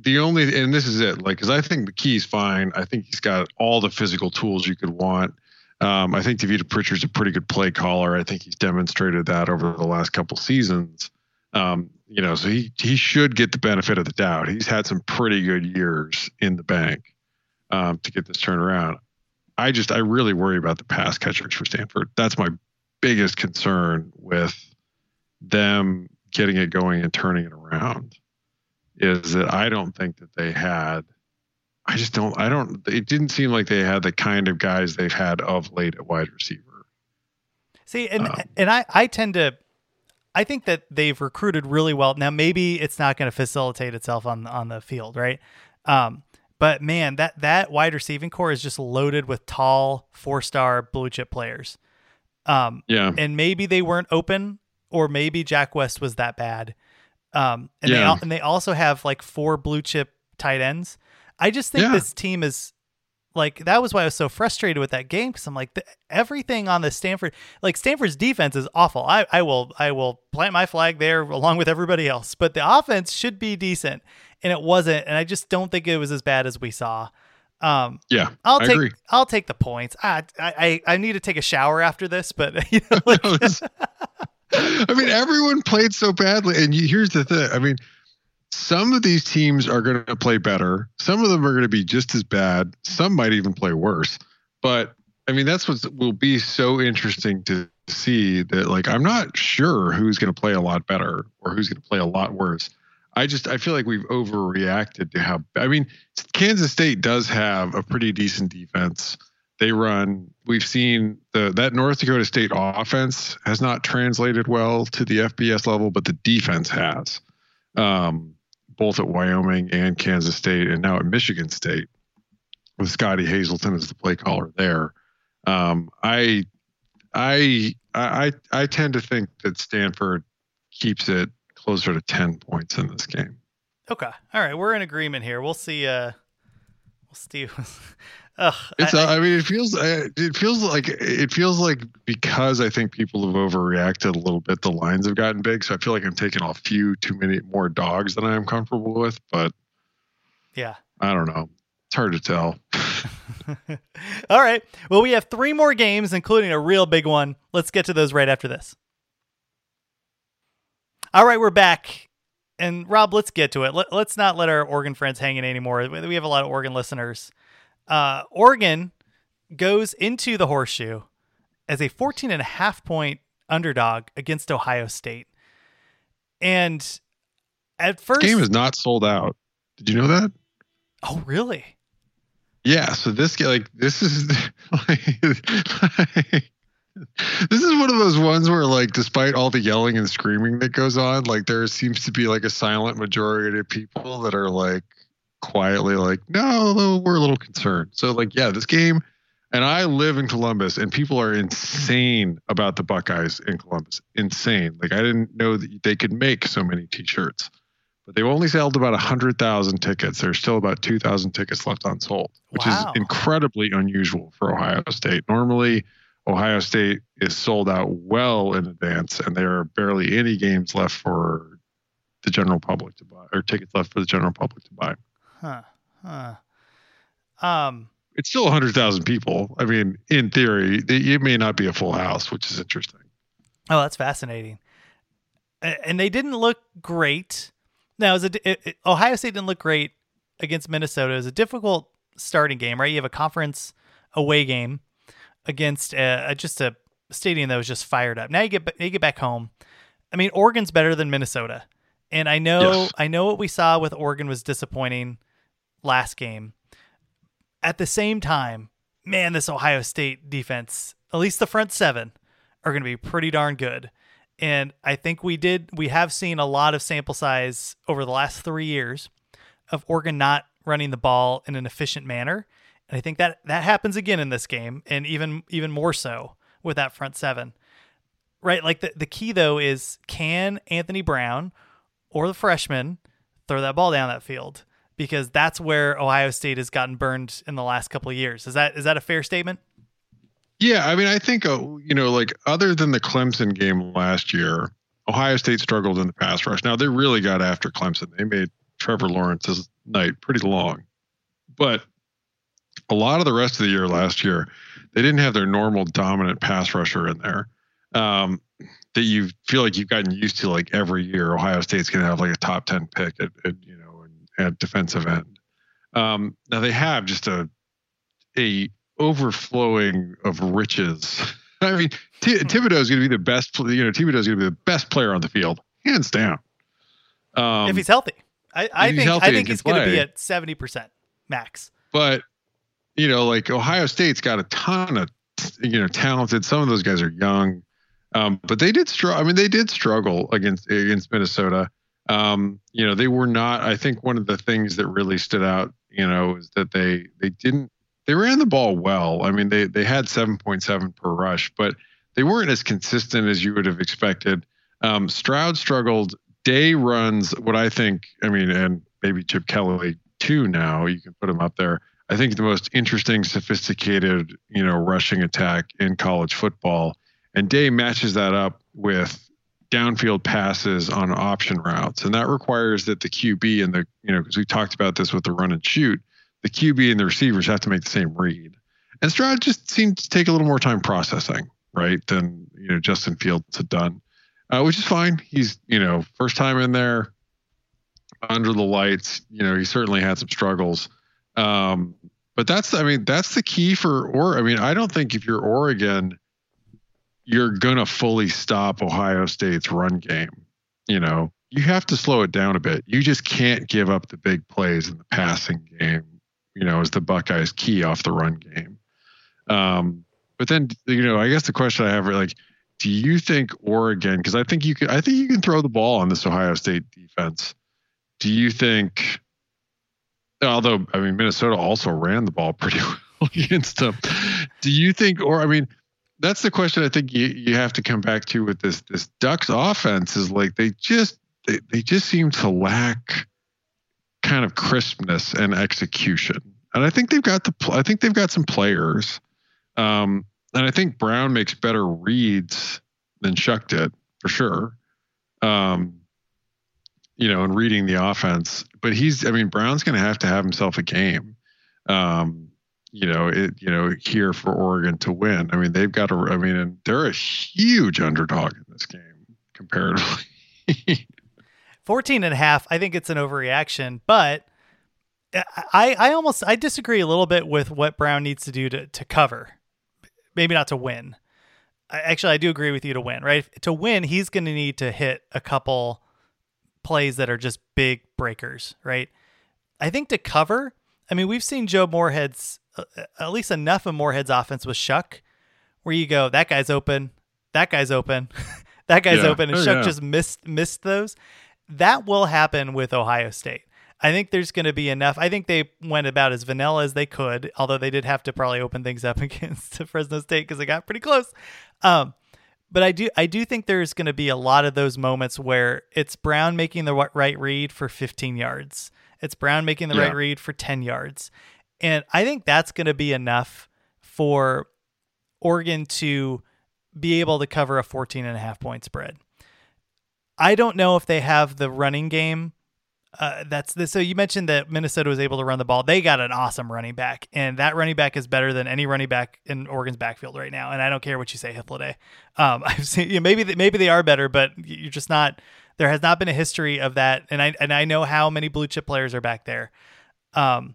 the only and this is it like because I think McKee's fine. I think he's got all the physical tools you could want. Um, I think Tavita Pritchard's a pretty good play caller. I think he's demonstrated that over the last couple seasons. Um, you know, so he he should get the benefit of the doubt. He's had some pretty good years in the bank um, to get this turnaround. I just I really worry about the pass catchers for Stanford. That's my biggest concern with them getting it going and turning it around. Is that I don't think that they had. I just don't. I don't. It didn't seem like they had the kind of guys they've had of late at wide receiver. See, and um, and I I tend to I think that they've recruited really well. Now maybe it's not going to facilitate itself on on the field, right? Um, but man, that that wide receiving core is just loaded with tall four star blue chip players. Um, yeah, and maybe they weren't open, or maybe Jack West was that bad. Um, and yeah. they and they also have like four blue chip tight ends. I just think yeah. this team is like that was why I was so frustrated with that game because I'm like the, everything on the Stanford like Stanford's defense is awful. I, I will I will plant my flag there along with everybody else, but the offense should be decent, and it wasn't. And I just don't think it was as bad as we saw. Um, yeah, I'll I take agree. I'll take the points. I, I I need to take a shower after this, but *laughs* you know, *laughs* like, I mean, everyone played so badly, and you, here's the thing. I mean, some of these teams are going to play better. Some of them are going to be just as bad. Some might even play worse. But I mean, that's what will be so interesting to see that like I'm not sure who's going to play a lot better or who's going to play a lot worse. I just I feel like we've overreacted to how I mean Kansas State does have a pretty decent defense. They run we've seen the that North Dakota State offense has not translated well to the FBS level, but the defense has. Um, both at Wyoming and Kansas State, and now at Michigan State with Scottie Hazelton as the play caller there. Um, I, I, I, I tend to think that Stanford keeps it closer to ten points in this game. Okay, all right, we're in agreement here. We'll see. Uh, we'll see. *laughs* Ugh, it's. I, I, mean, it feels. Uh, it feels like it feels like because I think people have overreacted a little bit. The lines have gotten big, so I feel like I'm taking a few too many more dogs than I am comfortable with. But yeah, I don't know. It's hard to tell. *laughs* All right. Well, we have three more games, including a real big one. Let's get to those right after this. All right, we're back. And Rob, let's get to it. Let, us not let our Oregon friends hang in anymore. We have a lot of Oregon listeners uh, Oregon goes into the horseshoe as a 14 and a half point underdog against Ohio State. And at first, this game is not sold out. Did you know that? Oh, really? Yeah. So this like this is *laughs* like, this is one of those ones where like despite all the yelling and screaming that goes on, like there seems to be like a silent majority of people that are like quietly like, no, we're a little concerned. So like, yeah, this game, and I live in Columbus, and people are insane about the Buckeyes in Columbus. Insane. Like I didn't know that they could make so many T-shirts, but they've only sold about hundred thousand tickets. There's still about two thousand tickets left unsold, which wow. is incredibly unusual for Ohio State. Normally. Ohio State is sold out well in advance, and there are barely any games left for the general public to buy, or tickets left for the general public to buy. Huh. Huh. Um, it's still 100,000 people. I mean, in theory, it may not be a full house, which is interesting. Oh, that's fascinating. And they didn't look great. Now, it, it, Ohio State didn't look great against Minnesota. It was a difficult starting game, right? You have a conference away game against a, a, just a stadium that was just fired up. Now you get you get back home. I mean, Oregon's better than Minnesota, and I know yes. I know what we saw with Oregon was disappointing last game. At the same time, man, this Ohio State defense, at least the front seven, are going to be pretty darn good. And I think we did, we have seen a lot of sample size over the last three years of Oregon not running the ball in an efficient manner. And I think that that happens again in this game, and even even more so with that front seven. Right? Like the, the key though is can Anthony Brown or the freshman throw that ball down that field? Because that's where Ohio State has gotten burned in the last couple of years. Is that is that a fair statement? Yeah, I mean, I think uh, you know, like other than the Clemson game last year, Ohio State struggled in the pass rush. Now they really got after Clemson. They made Trevor Lawrence's night pretty long, but a lot of the rest of the year last year, they didn't have their normal dominant pass rusher in there. Um, that you feel like you've gotten used to, like every year, Ohio State's going to have like a top ten pick at, at you know at defensive end. Um, now they have just a a overflowing of riches. *laughs* I mean, T- Thibodeaux is going to be the best. You know, Thibodeaux is going to be the best player on the field, hands down. Um, if he's healthy, I, I think I think he's going to be at seventy percent max. But you know, like Ohio State's got a ton of you know talented. Some of those guys are young, um, but they did struggle. I mean, they did struggle against against Minnesota. Um, you know, they were not. I think one of the things that really stood out, you know, is that they they didn't they ran the ball well. I mean, they they had 7.7 per rush, but they weren't as consistent as you would have expected. Um, Stroud struggled. Day runs what I think. I mean, and maybe Chip Kelly too. Now you can put him up there. I think the most interesting, sophisticated, you know, rushing attack in college football. And Day matches that up with downfield passes on option routes, and that requires that the QB and the you know because we talked about this with the run and shoot, the QB and the receivers have to make the same read. And Stroud just seemed to take a little more time processing, right, than you know Justin Fields had done, uh, which is fine. He's you know first time in there, under the lights. You know he certainly had some struggles, um, but that's I mean that's the key for or I mean I don't think if you're Oregon you're to fully stop Ohio State's run game. You know, you have to slow it down a bit. You just can't give up the big plays in the passing game, you know, as the Buckeyes key off the run game. Um, but then, you know, I guess the question I have like, do you think Oregon, because I think you can, I think you can throw the ball on this Ohio State defense. Do you think, although, I mean, Minnesota also ran the ball pretty *laughs* well against them. Do you think, or I mean, that's the question I think you, you have to come back to with this this Ducks offense is like they just they, they just seem to lack kind of crispness and execution. And I think they've got the I think they've got some players. Um, and I think Brown makes better reads than Shough did for sure. Um, you know, in reading the offense, but he's I mean Brown's going to have to have himself a game. Um, you know, it, you know, here for Oregon to win. I mean, they've got a, I mean, and they're a huge underdog in this game comparatively. *laughs* 14 and a half, I think it's an overreaction, but I, I almost, I disagree a little bit with what Brown needs to do to, to cover, maybe not to win. Actually, I do agree with you to win, right? To win, he's going to need to hit a couple plays that are just big breakers, right? I think to cover, I mean, we've seen Joe Moorhead's at least enough of Moorhead's offense with Shough where you go, that guy's open, that guy's open, *laughs* that guy's yeah. open, and oh, Shough yeah. just missed missed those. That will happen with Ohio State. I think there's going to be enough. I think they went about as vanilla as they could, although they did have to probably open things up *laughs* against Fresno State because it got pretty close. Um, but I do I do think there's going to be a lot of those moments where it's Brown making the right read for 15 yards. It's Brown making the yeah. right read for 10 yards. And I think that's going to be enough for Oregon to be able to cover a 14 and a half point spread. I don't know if they have the running game. Uh, that's the, so you mentioned that Minnesota was able to run the ball. They got an awesome running back, and that running back is better than any running back in Oregon's backfield right now. And I don't care what you say, Hythloday. Um, *laughs* I've seen you know, maybe maybe they are better, but you're just not. There has not been a history of that, and I and I know how many blue chip players are back there. Um,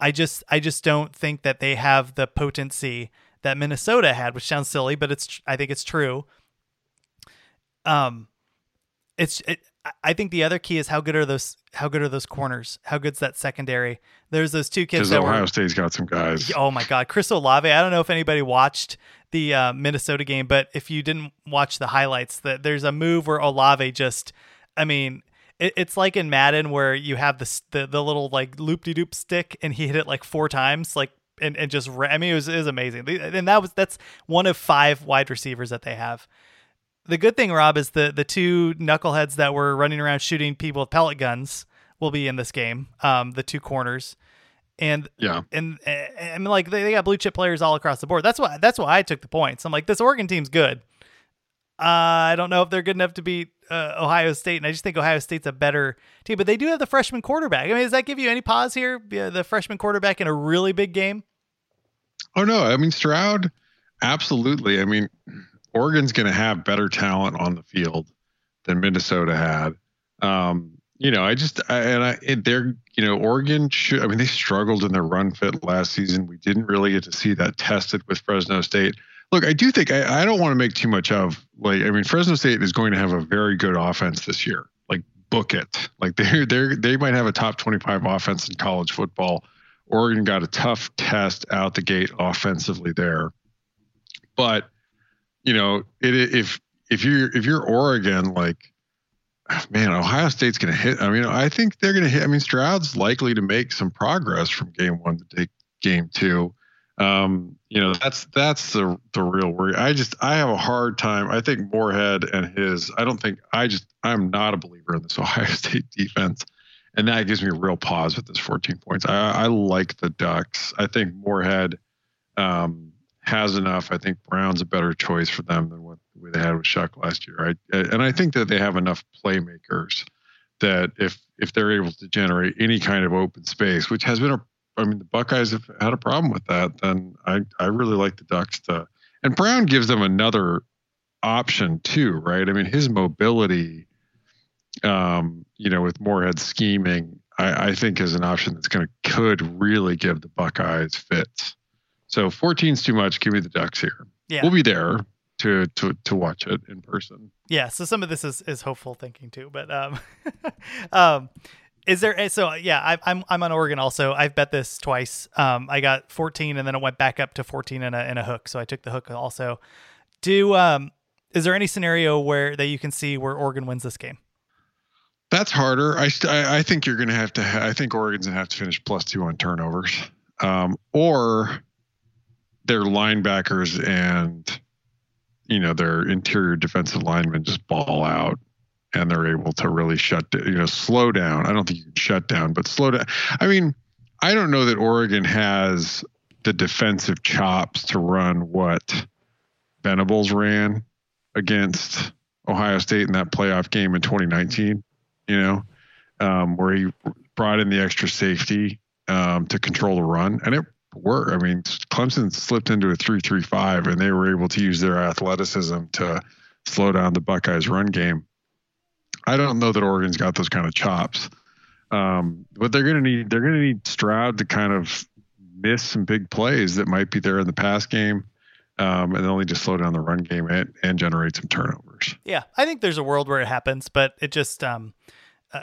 I just I just don't think that they have the potency that Minnesota had, which sounds silly, but it's I think it's true. Um, it's it, I think the other key is how good are those how good are those corners? How good's that secondary? There's those two kids. Because Ohio were, State's got some guys. Oh my God, Chris Olave. I don't know if anybody watched the uh, Minnesota game, but if you didn't watch the highlights, that there's a move where Olave just, I mean, it, it's like in Madden where you have the the, the little like loop de doop stick and he hit it like four times, like and, and just I mean it was it was amazing. And that was that's one of five wide receivers that they have. The good thing, Rob, is the the two knuckleheads that were running around shooting people with pellet guns will be in this game. Um, the two corners, and yeah, and and like they, they got blue chip players all across the board. That's why that's why I took the points. I'm like this Oregon team's good. Uh, I don't know if they're good enough to beat uh, Ohio State, and I just think Ohio State's a better team. But they do have the freshman quarterback. I mean, does that give you any pause here? The freshman quarterback in a really big game. Oh no, I mean Stroud, absolutely. I mean, Oregon's going to have better talent on the field than Minnesota had. Um, you know, I just I, and I it, they're you know Oregon should I mean they struggled in their run fit last season. We didn't really get to see that tested with Fresno State. Look, I do think I, I don't want to make too much of like I mean Fresno State is going to have a very good offense this year. Like book it. Like *laughs* they they they might have a top 25 offense in college football. Oregon got a tough test out the gate offensively there. But you know, it, if if you're if you're Oregon like man, Ohio State's going to hit. I mean, I think they're going to hit. I mean, Stroud's likely to make some progress from game one to game two. Um, you know, that's that's the the real worry. I just I have a hard time. I think Moorhead and his. I don't think I just I'm not a believer in this *laughs* Ohio State defense, and that gives me a real pause with this 14 points. I, I like the Ducks. I think Moorhead um, has enough. I think Brown's a better choice for them than what they had with Shough last year. I, and I think that they have enough playmakers that if if they're able to generate any kind of open space, which has been a, I mean, the Buckeyes have had a problem with that. Then I I really like the Ducks to, and Brown gives them another option too, right? I mean, his mobility, um, you know, with Moorhead scheming, I, I think is an option that's going to could really give the Buckeyes fits. So 14's too much. Give me the Ducks here. Yeah. We'll be there to to to watch it in person. Yeah, so some of this is is hopeful thinking too, but um, *laughs* um, is there? So yeah, I, I'm I'm on Oregon also. I've bet this twice. Um, I got 14 and then it went back up to 14 in a a hook, so I took the hook also. Do um, is there any scenario where that you can see where Oregon wins this game? That's harder. I I think you're going to have to. Ha- I think Oregon's going to have to finish plus two on turnovers, um, or their linebackers and you know their interior defensive linemen just ball out and they're able to really shut you know slow down i don't think you can shut down but slow down i mean i don't know that oregon has the defensive chops to run what venables ran against ohio state in that playoff game in 2019 you know um, where he brought in the extra safety um, to control the run and it work. I mean, Clemson slipped into a three-three-five, and they were able to use their athleticism to slow down the Buckeyes' run game. I don't know that Oregon's got those kind of chops, um, but they're going to need they're going to need Stroud to kind of miss some big plays that might be there in the pass game. Um, and only just slow down the run game and, and generate some turnovers. Yeah, I think there's a world where it happens, but it just um,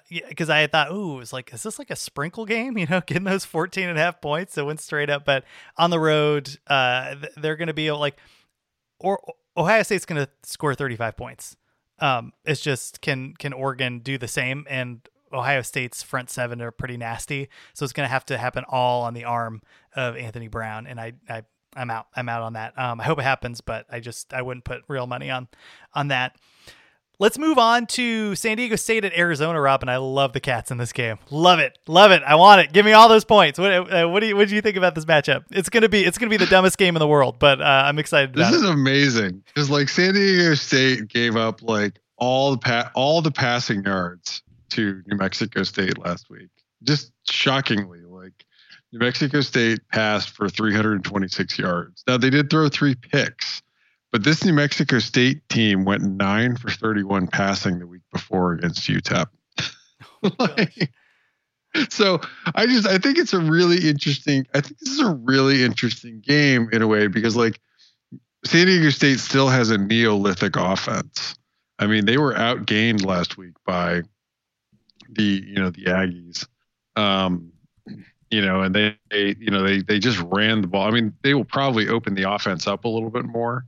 because uh, I thought, ooh, it was like, is this like a sprinkle game? *laughs* You know, getting those 14 and a half points. It went straight up. But on the road, uh, they're going to be like, or Ohio State's going to score 35 points. Um, it's just, can, can Oregon do the same? And Ohio State's front seven are pretty nasty. So it's going to have to happen all on the arm of Anthony Brown. And I, I, I'm out. I'm out on that. Um, I hope it happens, but I just I wouldn't put real money on on that. Let's move on to San Diego State at Arizona, Rob. And I love the Cats in this game. Love it, love it. I want it. Give me all those points. What, uh, what do you what do you think about this matchup? It's gonna be it's gonna be the dumbest game in the world, but uh, I'm excited. This is it. amazing because like San Diego State gave up like all the pa- all the passing yards to New Mexico State last week. Just shockingly, like New Mexico State passed for 326 yards. Now they did throw three picks but this New Mexico State team went nine for 31 passing the week before against UTEP. Oh like, *laughs* so I just I think it's a really interesting. I think this is a really interesting game in a way because like San Diego State still has a Neolithic offense. I mean, they were outgained last week by the you know the Aggies. Um, you know, and they, they you know they they just ran the ball. I mean, they will probably open the offense up a little bit more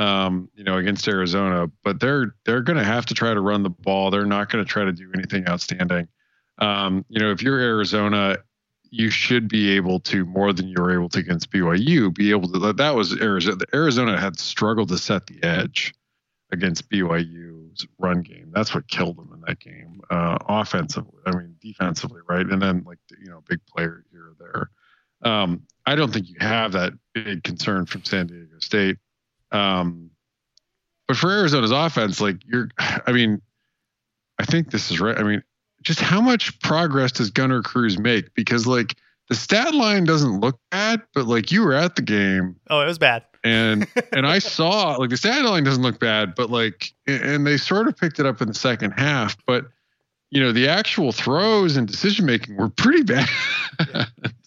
um, you know, against Arizona, but they're they're going to have to try to run the ball. They're not going to try to do anything outstanding. Um, you know, if you're Arizona, you should be able to more than you were able to against BYU. Be able to that was Arizona. Arizona had struggled to set the edge against BYU's run game. That's what killed them in that game. Uh, offensively, I mean, defensively, right? And then like you know, big player here or there. Um, I don't think you have that big concern from San Diego State. Um, but for Arizona's offense, like you're, I mean, I think this is right. I mean, just how much progress does Gunner Cruz make? Because like the stat line doesn't look bad, but like you were at the game. Oh, it was bad. And *laughs* and I saw like the stat line doesn't look bad, but like and they sort of picked it up in the second half. But you know, the actual throws and decision making were pretty bad. *laughs*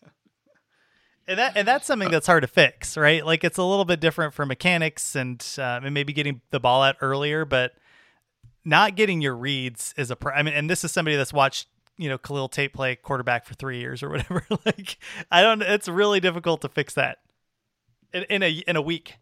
And that and that's something that's hard to fix, right? Like it's a little bit different for mechanics and uh, and maybe getting the ball out earlier, but not getting your reads is a. Pr- I mean, and this is somebody that's watched you know Khalil Tate play quarterback for three years or whatever. *laughs* like I don't. It's really difficult to fix that in, in a in a week.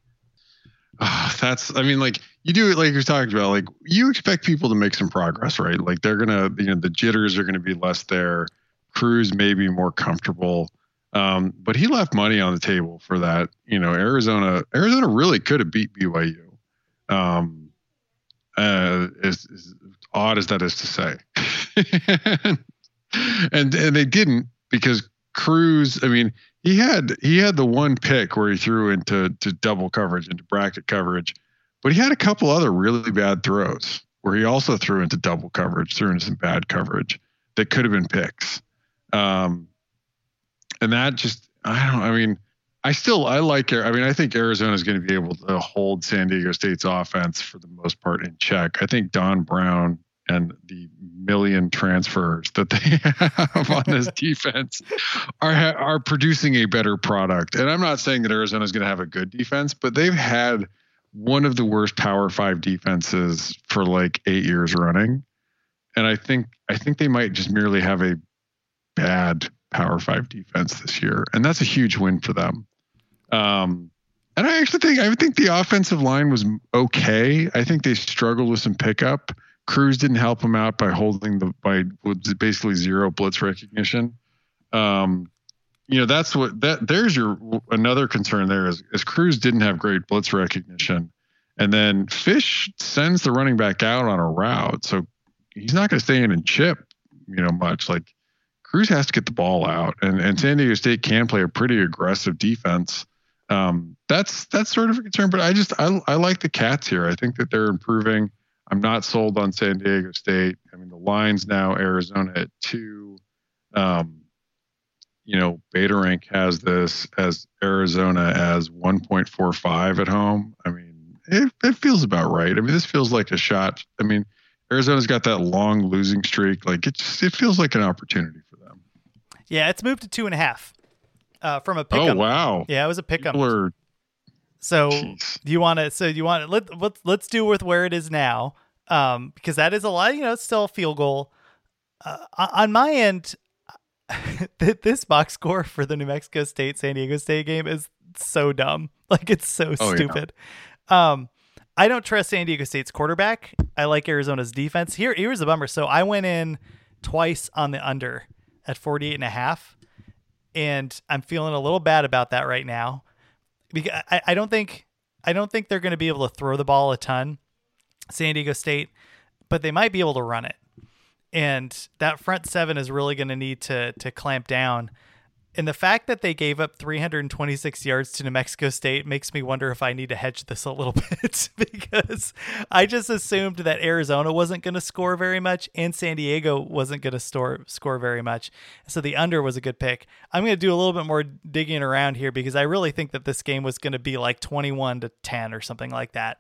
Uh, that's I mean like you do it like you're talking about like you expect people to make some progress right like they're gonna you know the jitters are gonna be less there cruz may be more comfortable um, but he left money on the table for that. You know Arizona Arizona really could have beat BYU um, uh, as, odd as that is to say. *laughs* And and they didn't because Cruz I mean he had he had the one pick where he threw into to double coverage into bracket coverage, but he had a couple other really bad throws where he also threw into double coverage, threw into some bad coverage that could have been picks. Um, and that just I don't I mean I still I like I mean I think Arizona is going to be able to hold San Diego State's offense for the most part in check. I think Don Brown and the million transfers that they *laughs* have on this *laughs* defense are are producing a better product. And I'm not saying that Arizona is going to have a good defense, but they've had one of the worst Power 5 defenses for like 8 years running. And I think I think they might just merely have a bad Power 5 defense this year, and that's a huge win for them. Um and I actually think I think the offensive line was okay. I think they struggled with some pickup. Cruz didn't help them out by holding the by basically zero blitz recognition. Um, you know that's what that there's your another concern there is, is Cruz didn't have great blitz recognition, and then Fish sends the running back out on a route, so he's not going to stay in and chip, you know, much. Like Cruz has to get the ball out, and and San Diego State can play a pretty aggressive defense. Um, that's that's sort of a concern, but I just I I like the Cats here. I think that they're improving. I'm not sold on San Diego State. I mean, the line's now Arizona at two. Um, you know, Beta Rank has this as Arizona as 1.45 at home. I mean, it, it feels about right. I mean, this feels like a shot. I mean, Arizona's got that long losing streak. Like it just, it feels like an opportunity. Yeah, it's moved to two and a half uh, from a pick. Oh wow! Yeah, it was a pick up. So Jeez. do you want to? So you want to let let's let's do with where it is now, um, because that is a lot. You know, it's still a field goal. Uh, on my end, *laughs* this box score for the New Mexico State San Diego State game is so dumb. *laughs* Like it's so oh, stupid. Yeah. Um, I don't trust San Diego State's quarterback. I like Arizona's defense. Here, here's the bummer. So I went in twice on the under at 48 and a half, and I'm feeling a little bad about that right now. Because I, I don't think I don't think they're going to be able to throw the ball a ton, San Diego State, but they might be able to run it and that front seven is really going to need to to clamp down. And the fact that they gave up 326 yards to New Mexico State makes me wonder if I need to hedge this a little *laughs* bit because I just assumed that Arizona wasn't going to score very much and San Diego wasn't going to score very much. So the under was a good pick. I'm going to do a little bit more digging around here because I really think that this game was going to be like 21 to 10 or something like that,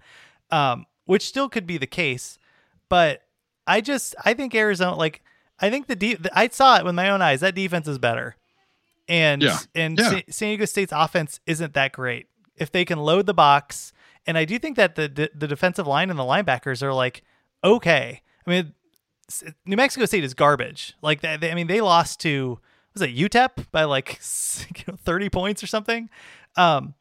um, which still could be the case. But I just I think Arizona like I think the, de- I saw it with my own eyes. That defense is better, and yeah. and yeah. Sa- San Diego State's offense isn't that great. If they can load the box, and I do think that the the, the defensive line and the linebackers are like okay. I mean, New Mexico State is garbage. Like they, I mean, they lost to was it UTEP by like *laughs* thirty points or something. Um,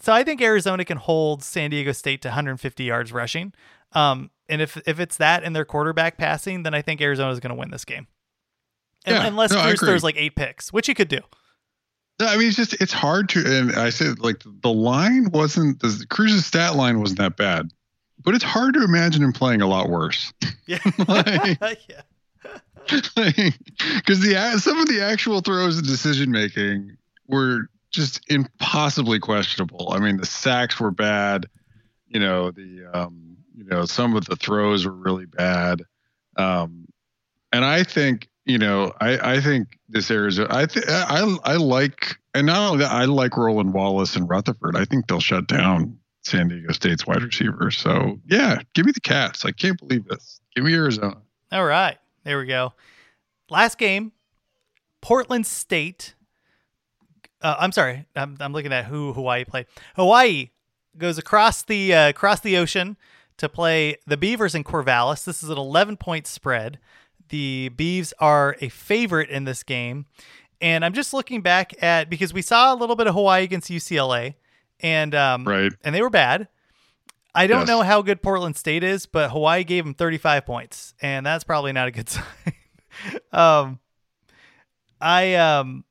so I think Arizona can hold San Diego State to 150 yards rushing. Um, and if if it's that and their quarterback passing, then I think Arizona is going to win this game. And, yeah, unless no, Cruz throws like eight picks, which he could do. No, I mean it's just it's hard to. And I said like the line wasn't the Cruz's stat line wasn't that bad, but it's hard to imagine him playing a lot worse. *laughs* Yeah. *laughs* like, *laughs* yeah. Because the some of the actual throws and decision making were just impossibly questionable. I mean, the sacks were bad. You know, the um, you know, some of the throws were really bad. Um, and I think, you know, I, I think this Arizona, I think I, I like, and not only that, I like Roland Wallace and Rutherford. I think they'll shut down San Diego State's wide receivers. So yeah, give me the Cats. I can't believe this. Give me Arizona. All right. There we go. Last game, Portland State. Uh, I'm sorry. I'm, I'm looking at who Hawaii played. Hawaii goes across the uh, across the ocean to play the Beavers in Corvallis. This is an 11 point spread. The Beavs are a favorite in this game. And I'm just looking back at because we saw a little bit of Hawaii against UCLA and um, Right. and they were bad. I don't Yes. know how good Portland State is, but Hawaii gave them 35 points, and that's probably not a good *laughs* sign. um, I um,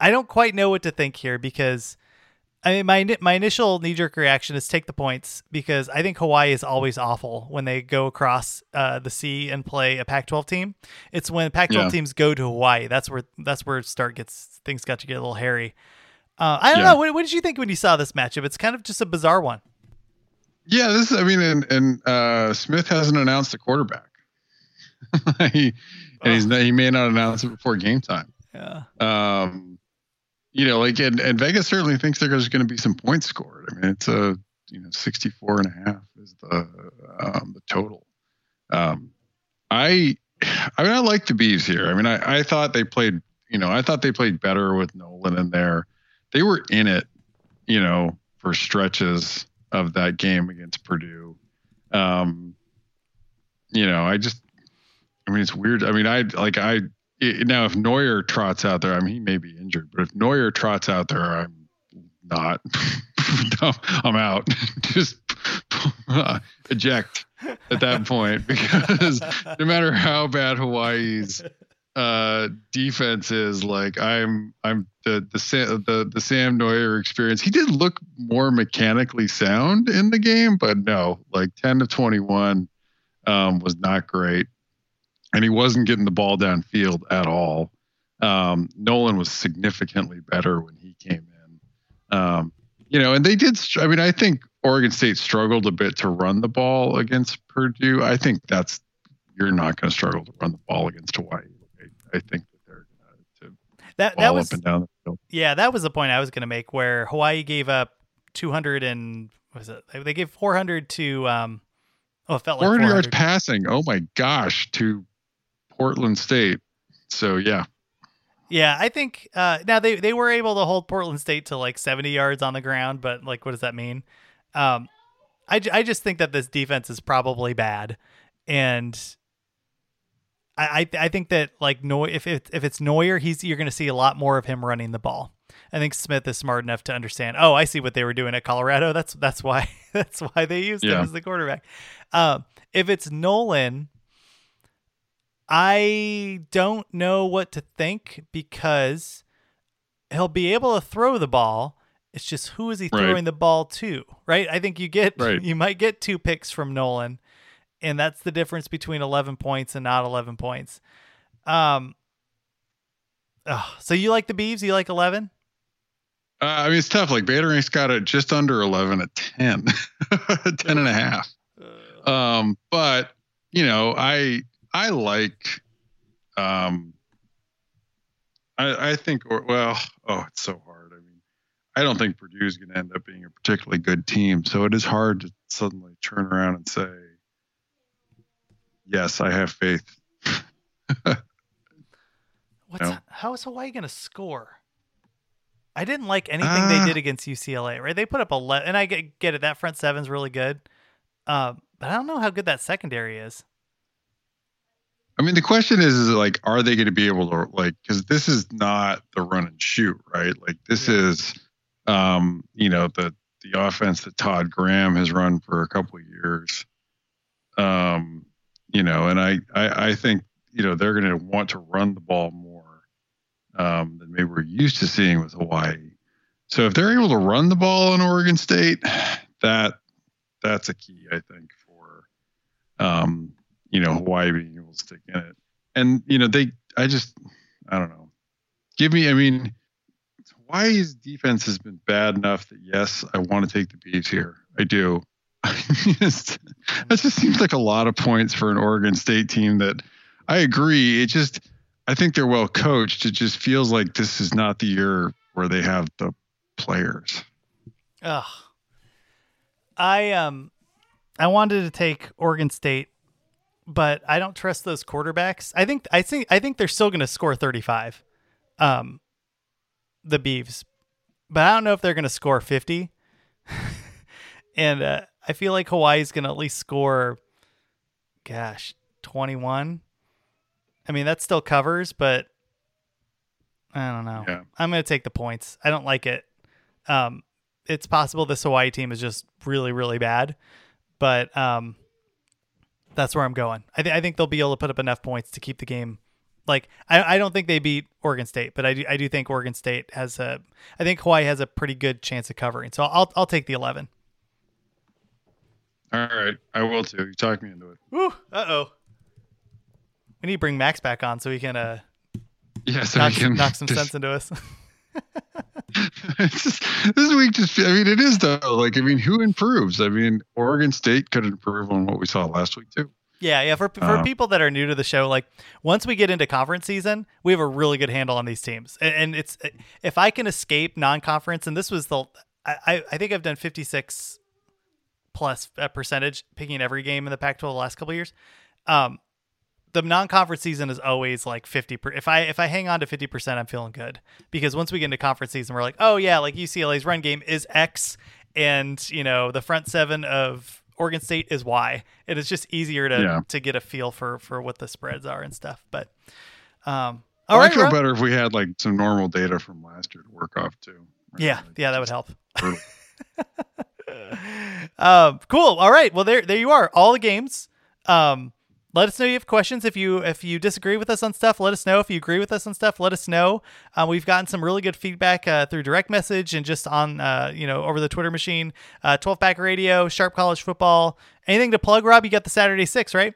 I don't quite know what to think here because I mean my my initial knee jerk reaction is take the points because I think Hawaii is always awful when they go across uh, the sea and play a Pac-12 team. It's when Pac-12 Yeah. teams go to Hawaii that's where that's where start gets things got to get a little hairy. Uh, I don't Yeah. know. What, what did you think when you saw this matchup? It's kind of just a bizarre one. Yeah, this I mean, and, and uh, Smith hasn't announced the quarterback. *laughs* he, and he's not, he may not announce it before game time. Yeah. Um, you know, like and, and Vegas certainly thinks there's going to be some points scored. I mean, it's a you know 64 and a half is the um, the total. Um, I I mean, I like the Beavs here. I mean, I, I thought they played you know I thought they played better with Nolan in there. They were in it, you know, for stretches of that game against Purdue. Um, you know, I just, I mean, it's weird. I mean, I like, I, now if Noyer trots out there, I mean, he may be injured, but if Noyer trots out there, I'm not, *laughs* No, I'm out. *laughs* just uh, *laughs* eject at that point because no matter how bad Hawaii's uh defense is like i'm i'm the the Sa- the the sam noyer experience he did look more mechanically sound in the game but no like 10 to 21 um was not great and he wasn't getting the ball downfield at all um nolan was significantly better when he came in um you know and they did i mean i think oregon state struggled a bit to run the ball against purdue i think that's you're not going to struggle to run the ball against hawaii I, I think that they're going to That that was up and down the field. yeah, that was the point I was going to make where Hawaii gave up 200 and was it? They gave 400 to um oh, it felt like 400 yards passing. Oh my gosh, to Portland State. So yeah, Yeah, I think uh, now they they were able to hold Portland State to like 70 yards on the ground, but like, what does that mean? Um, I, I just think that this defense is probably bad, and I I, I think that like Neu- if it, if it's Noyer, he's you're going to see a lot more of him running the ball. I think Smith is smart enough to understand. Oh, I see what they were doing at Colorado. That's that's why *laughs* that's why they used him as the quarterback. Um, if it's Nolan, I don't know what to think because he'll be able to throw the ball. It's just who is he Right. throwing the ball to, right? I think you get *laughs* Right. you might get two picks from Nolan, and that's the difference between 11 points and not 11 points. Um. ugh, so you like the Beavs? You like 11? uh, I mean it's tough. Like Beta Rank's got it just under 11 at 10, *laughs* 10 and a half. Um, but you know, I I like, um, I I think or well, oh, it's so hard. I mean, I don't think Purdue is going to end up being a particularly good team, so it is hard to suddenly turn around and say, yes, I have faith. *laughs* What's No. how is Hawaii going to score? I didn't like anything they Ah. did against UCLA. Right? They put up 11, and I get get it. That front seven's really good, um, but I don't know how good that secondary is. I mean, the question is, is like, are they going to be able to like? Because this is not the run and shoot, right? Like this is, um, you know, the the offense that Todd Graham has run for a couple of years. Um, you know, and I I, I think you know they're going to want to run the ball more um, than maybe we're used to seeing with Hawaii. So if they're able to run the ball in Oregon State, that that's a key, I think, for um, you know Hawaii being to stick in it. And you know they, I just, I don't know. Give me, I mean, Hawaii's defense has been bad enough that yes, I want to take the Beavs here. I do. *laughs* Just- that just seems like a lot of points for an Oregon State team that I agree. It just, I think they're well coached. It just feels like this is not the year where they have the players. Ugh. I um I wanted to take Oregon State, but I don't trust those quarterbacks. I think I think I think they're still going to score 35. Um the Beavs. But I don't know if they're going to score 50. *laughs* and uh, I feel like Hawaii's going to at least score gosh, 21. I mean, that still covers, but I don't know. Yeah. I'm going to take the points. I don't like it. Um, it's possible this Hawaii team is just really, really bad, but um, that's where I'm going. I, th- I think they'll be able to put up enough points to keep the game. Like, I, I don't think they beat Oregon State, but I do, I do think Oregon State has a. I think Hawaii has a pretty good chance of covering. So I'll I'll take the 11. All right, I will too. You talked me into it. Woo! Uh oh. We need to bring Max back on so he can uh Yeah, so knock, can knock some just- sense into us. *laughs* *laughs* This week just I mean it is though. Like I mean, who improves? I mean, Oregon State could improve on what we saw last week too. yeah, yeah. For for Uh, people that are new to the show, like once we get into conference season, we have a really good handle on these teams, and, and it's if I can escape non-conference, and this was the I I- think I've done 56 plus uh, percentage picking every game in the Pac-12 the last couple of years. Um, the non-conference season is always like 50 per, if i if i hang on to 50% i'm feeling good because once we get into conference season we're like oh yeah like ucla's run game is x and you know the front seven of oregon state is y and it's just easier to Yeah. to get a feel for for what the spreads are and stuff but um all right I feel Rob. better if we had like some normal data from last year to work off too. yeah yeah that would help *laughs* um, cool. All right. Well, there, there you are. All the games. Um, let us know if you have questions. If you if you disagree with us on stuff, let us know. If you agree with us on stuff, let us know. Uh, we've gotten some really good feedback uh, through direct message and just on uh, you know over the Twitter machine. Uh, Twelve Pack Radio, Sharp College Football. Anything to plug, Rob? You got the Saturday six, right?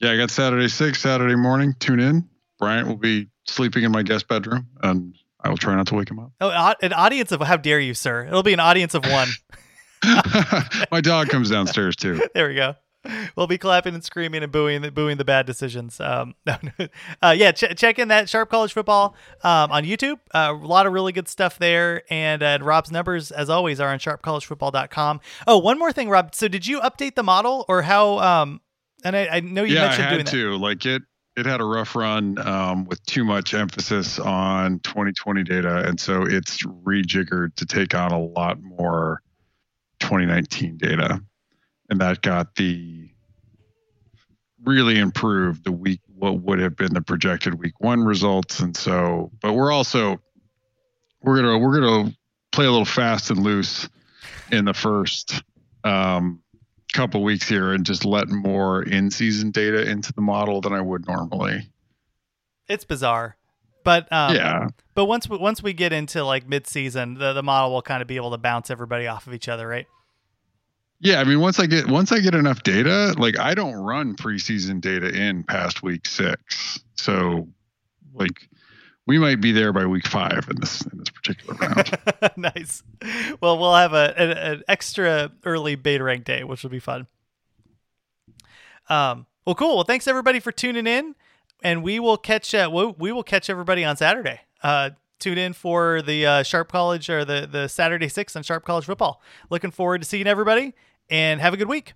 Yeah, I got Saturday six, Saturday morning. Tune in. Bryant will be sleeping in my guest bedroom, and I will try not to wake him up. Oh, an- an audience of how dare you, sir? It'll be an audience of one. *laughs* my dog comes downstairs too. *laughs* there we go. *laughs* We'll be clapping and screaming and booing, the booing the bad decisions. Um, *laughs* no, no. Uh, yeah, ch- check in that Sharp College Football um, on YouTube. Uh, a lot of really good stuff there. And, uh, Rob's numbers, as always, are on sharpcollegefootball.com. Oh, one more thing, Rob. So, did you update the model or how? Um, and I, I know you yeah, I had doing that. to. Like it, it had a rough run um, with too much emphasis on 2020 data, and so it's rejiggered to take on a lot more 2019 data, and that got the really improved the week what would have been the projected week one results, and so. But we're also we're gonna we're gonna play a little fast and loose in the first. Um, couple weeks here and just let more in-season data into the model than I would normally. It's bizarre. But um, Yeah. But once we, once we get into like mid-season, the, the model will kind of be able to bounce everybody off of each other, right? Yeah, I mean once I get once I get enough data, like I don't run preseason data in past week 6. So like we might be there by week 5 in this in this particular round. *laughs* nice. Well, we'll have a, an, an extra early beta rank day, which will be fun. Um. Well, cool. Well, thanks everybody for tuning in, and we will catch. Uh, we, we will catch everybody on Saturday. Uh, tune in for the uh, Sharp College or the the Saturday six on Sharp College football. Looking forward to seeing everybody, and have a good week.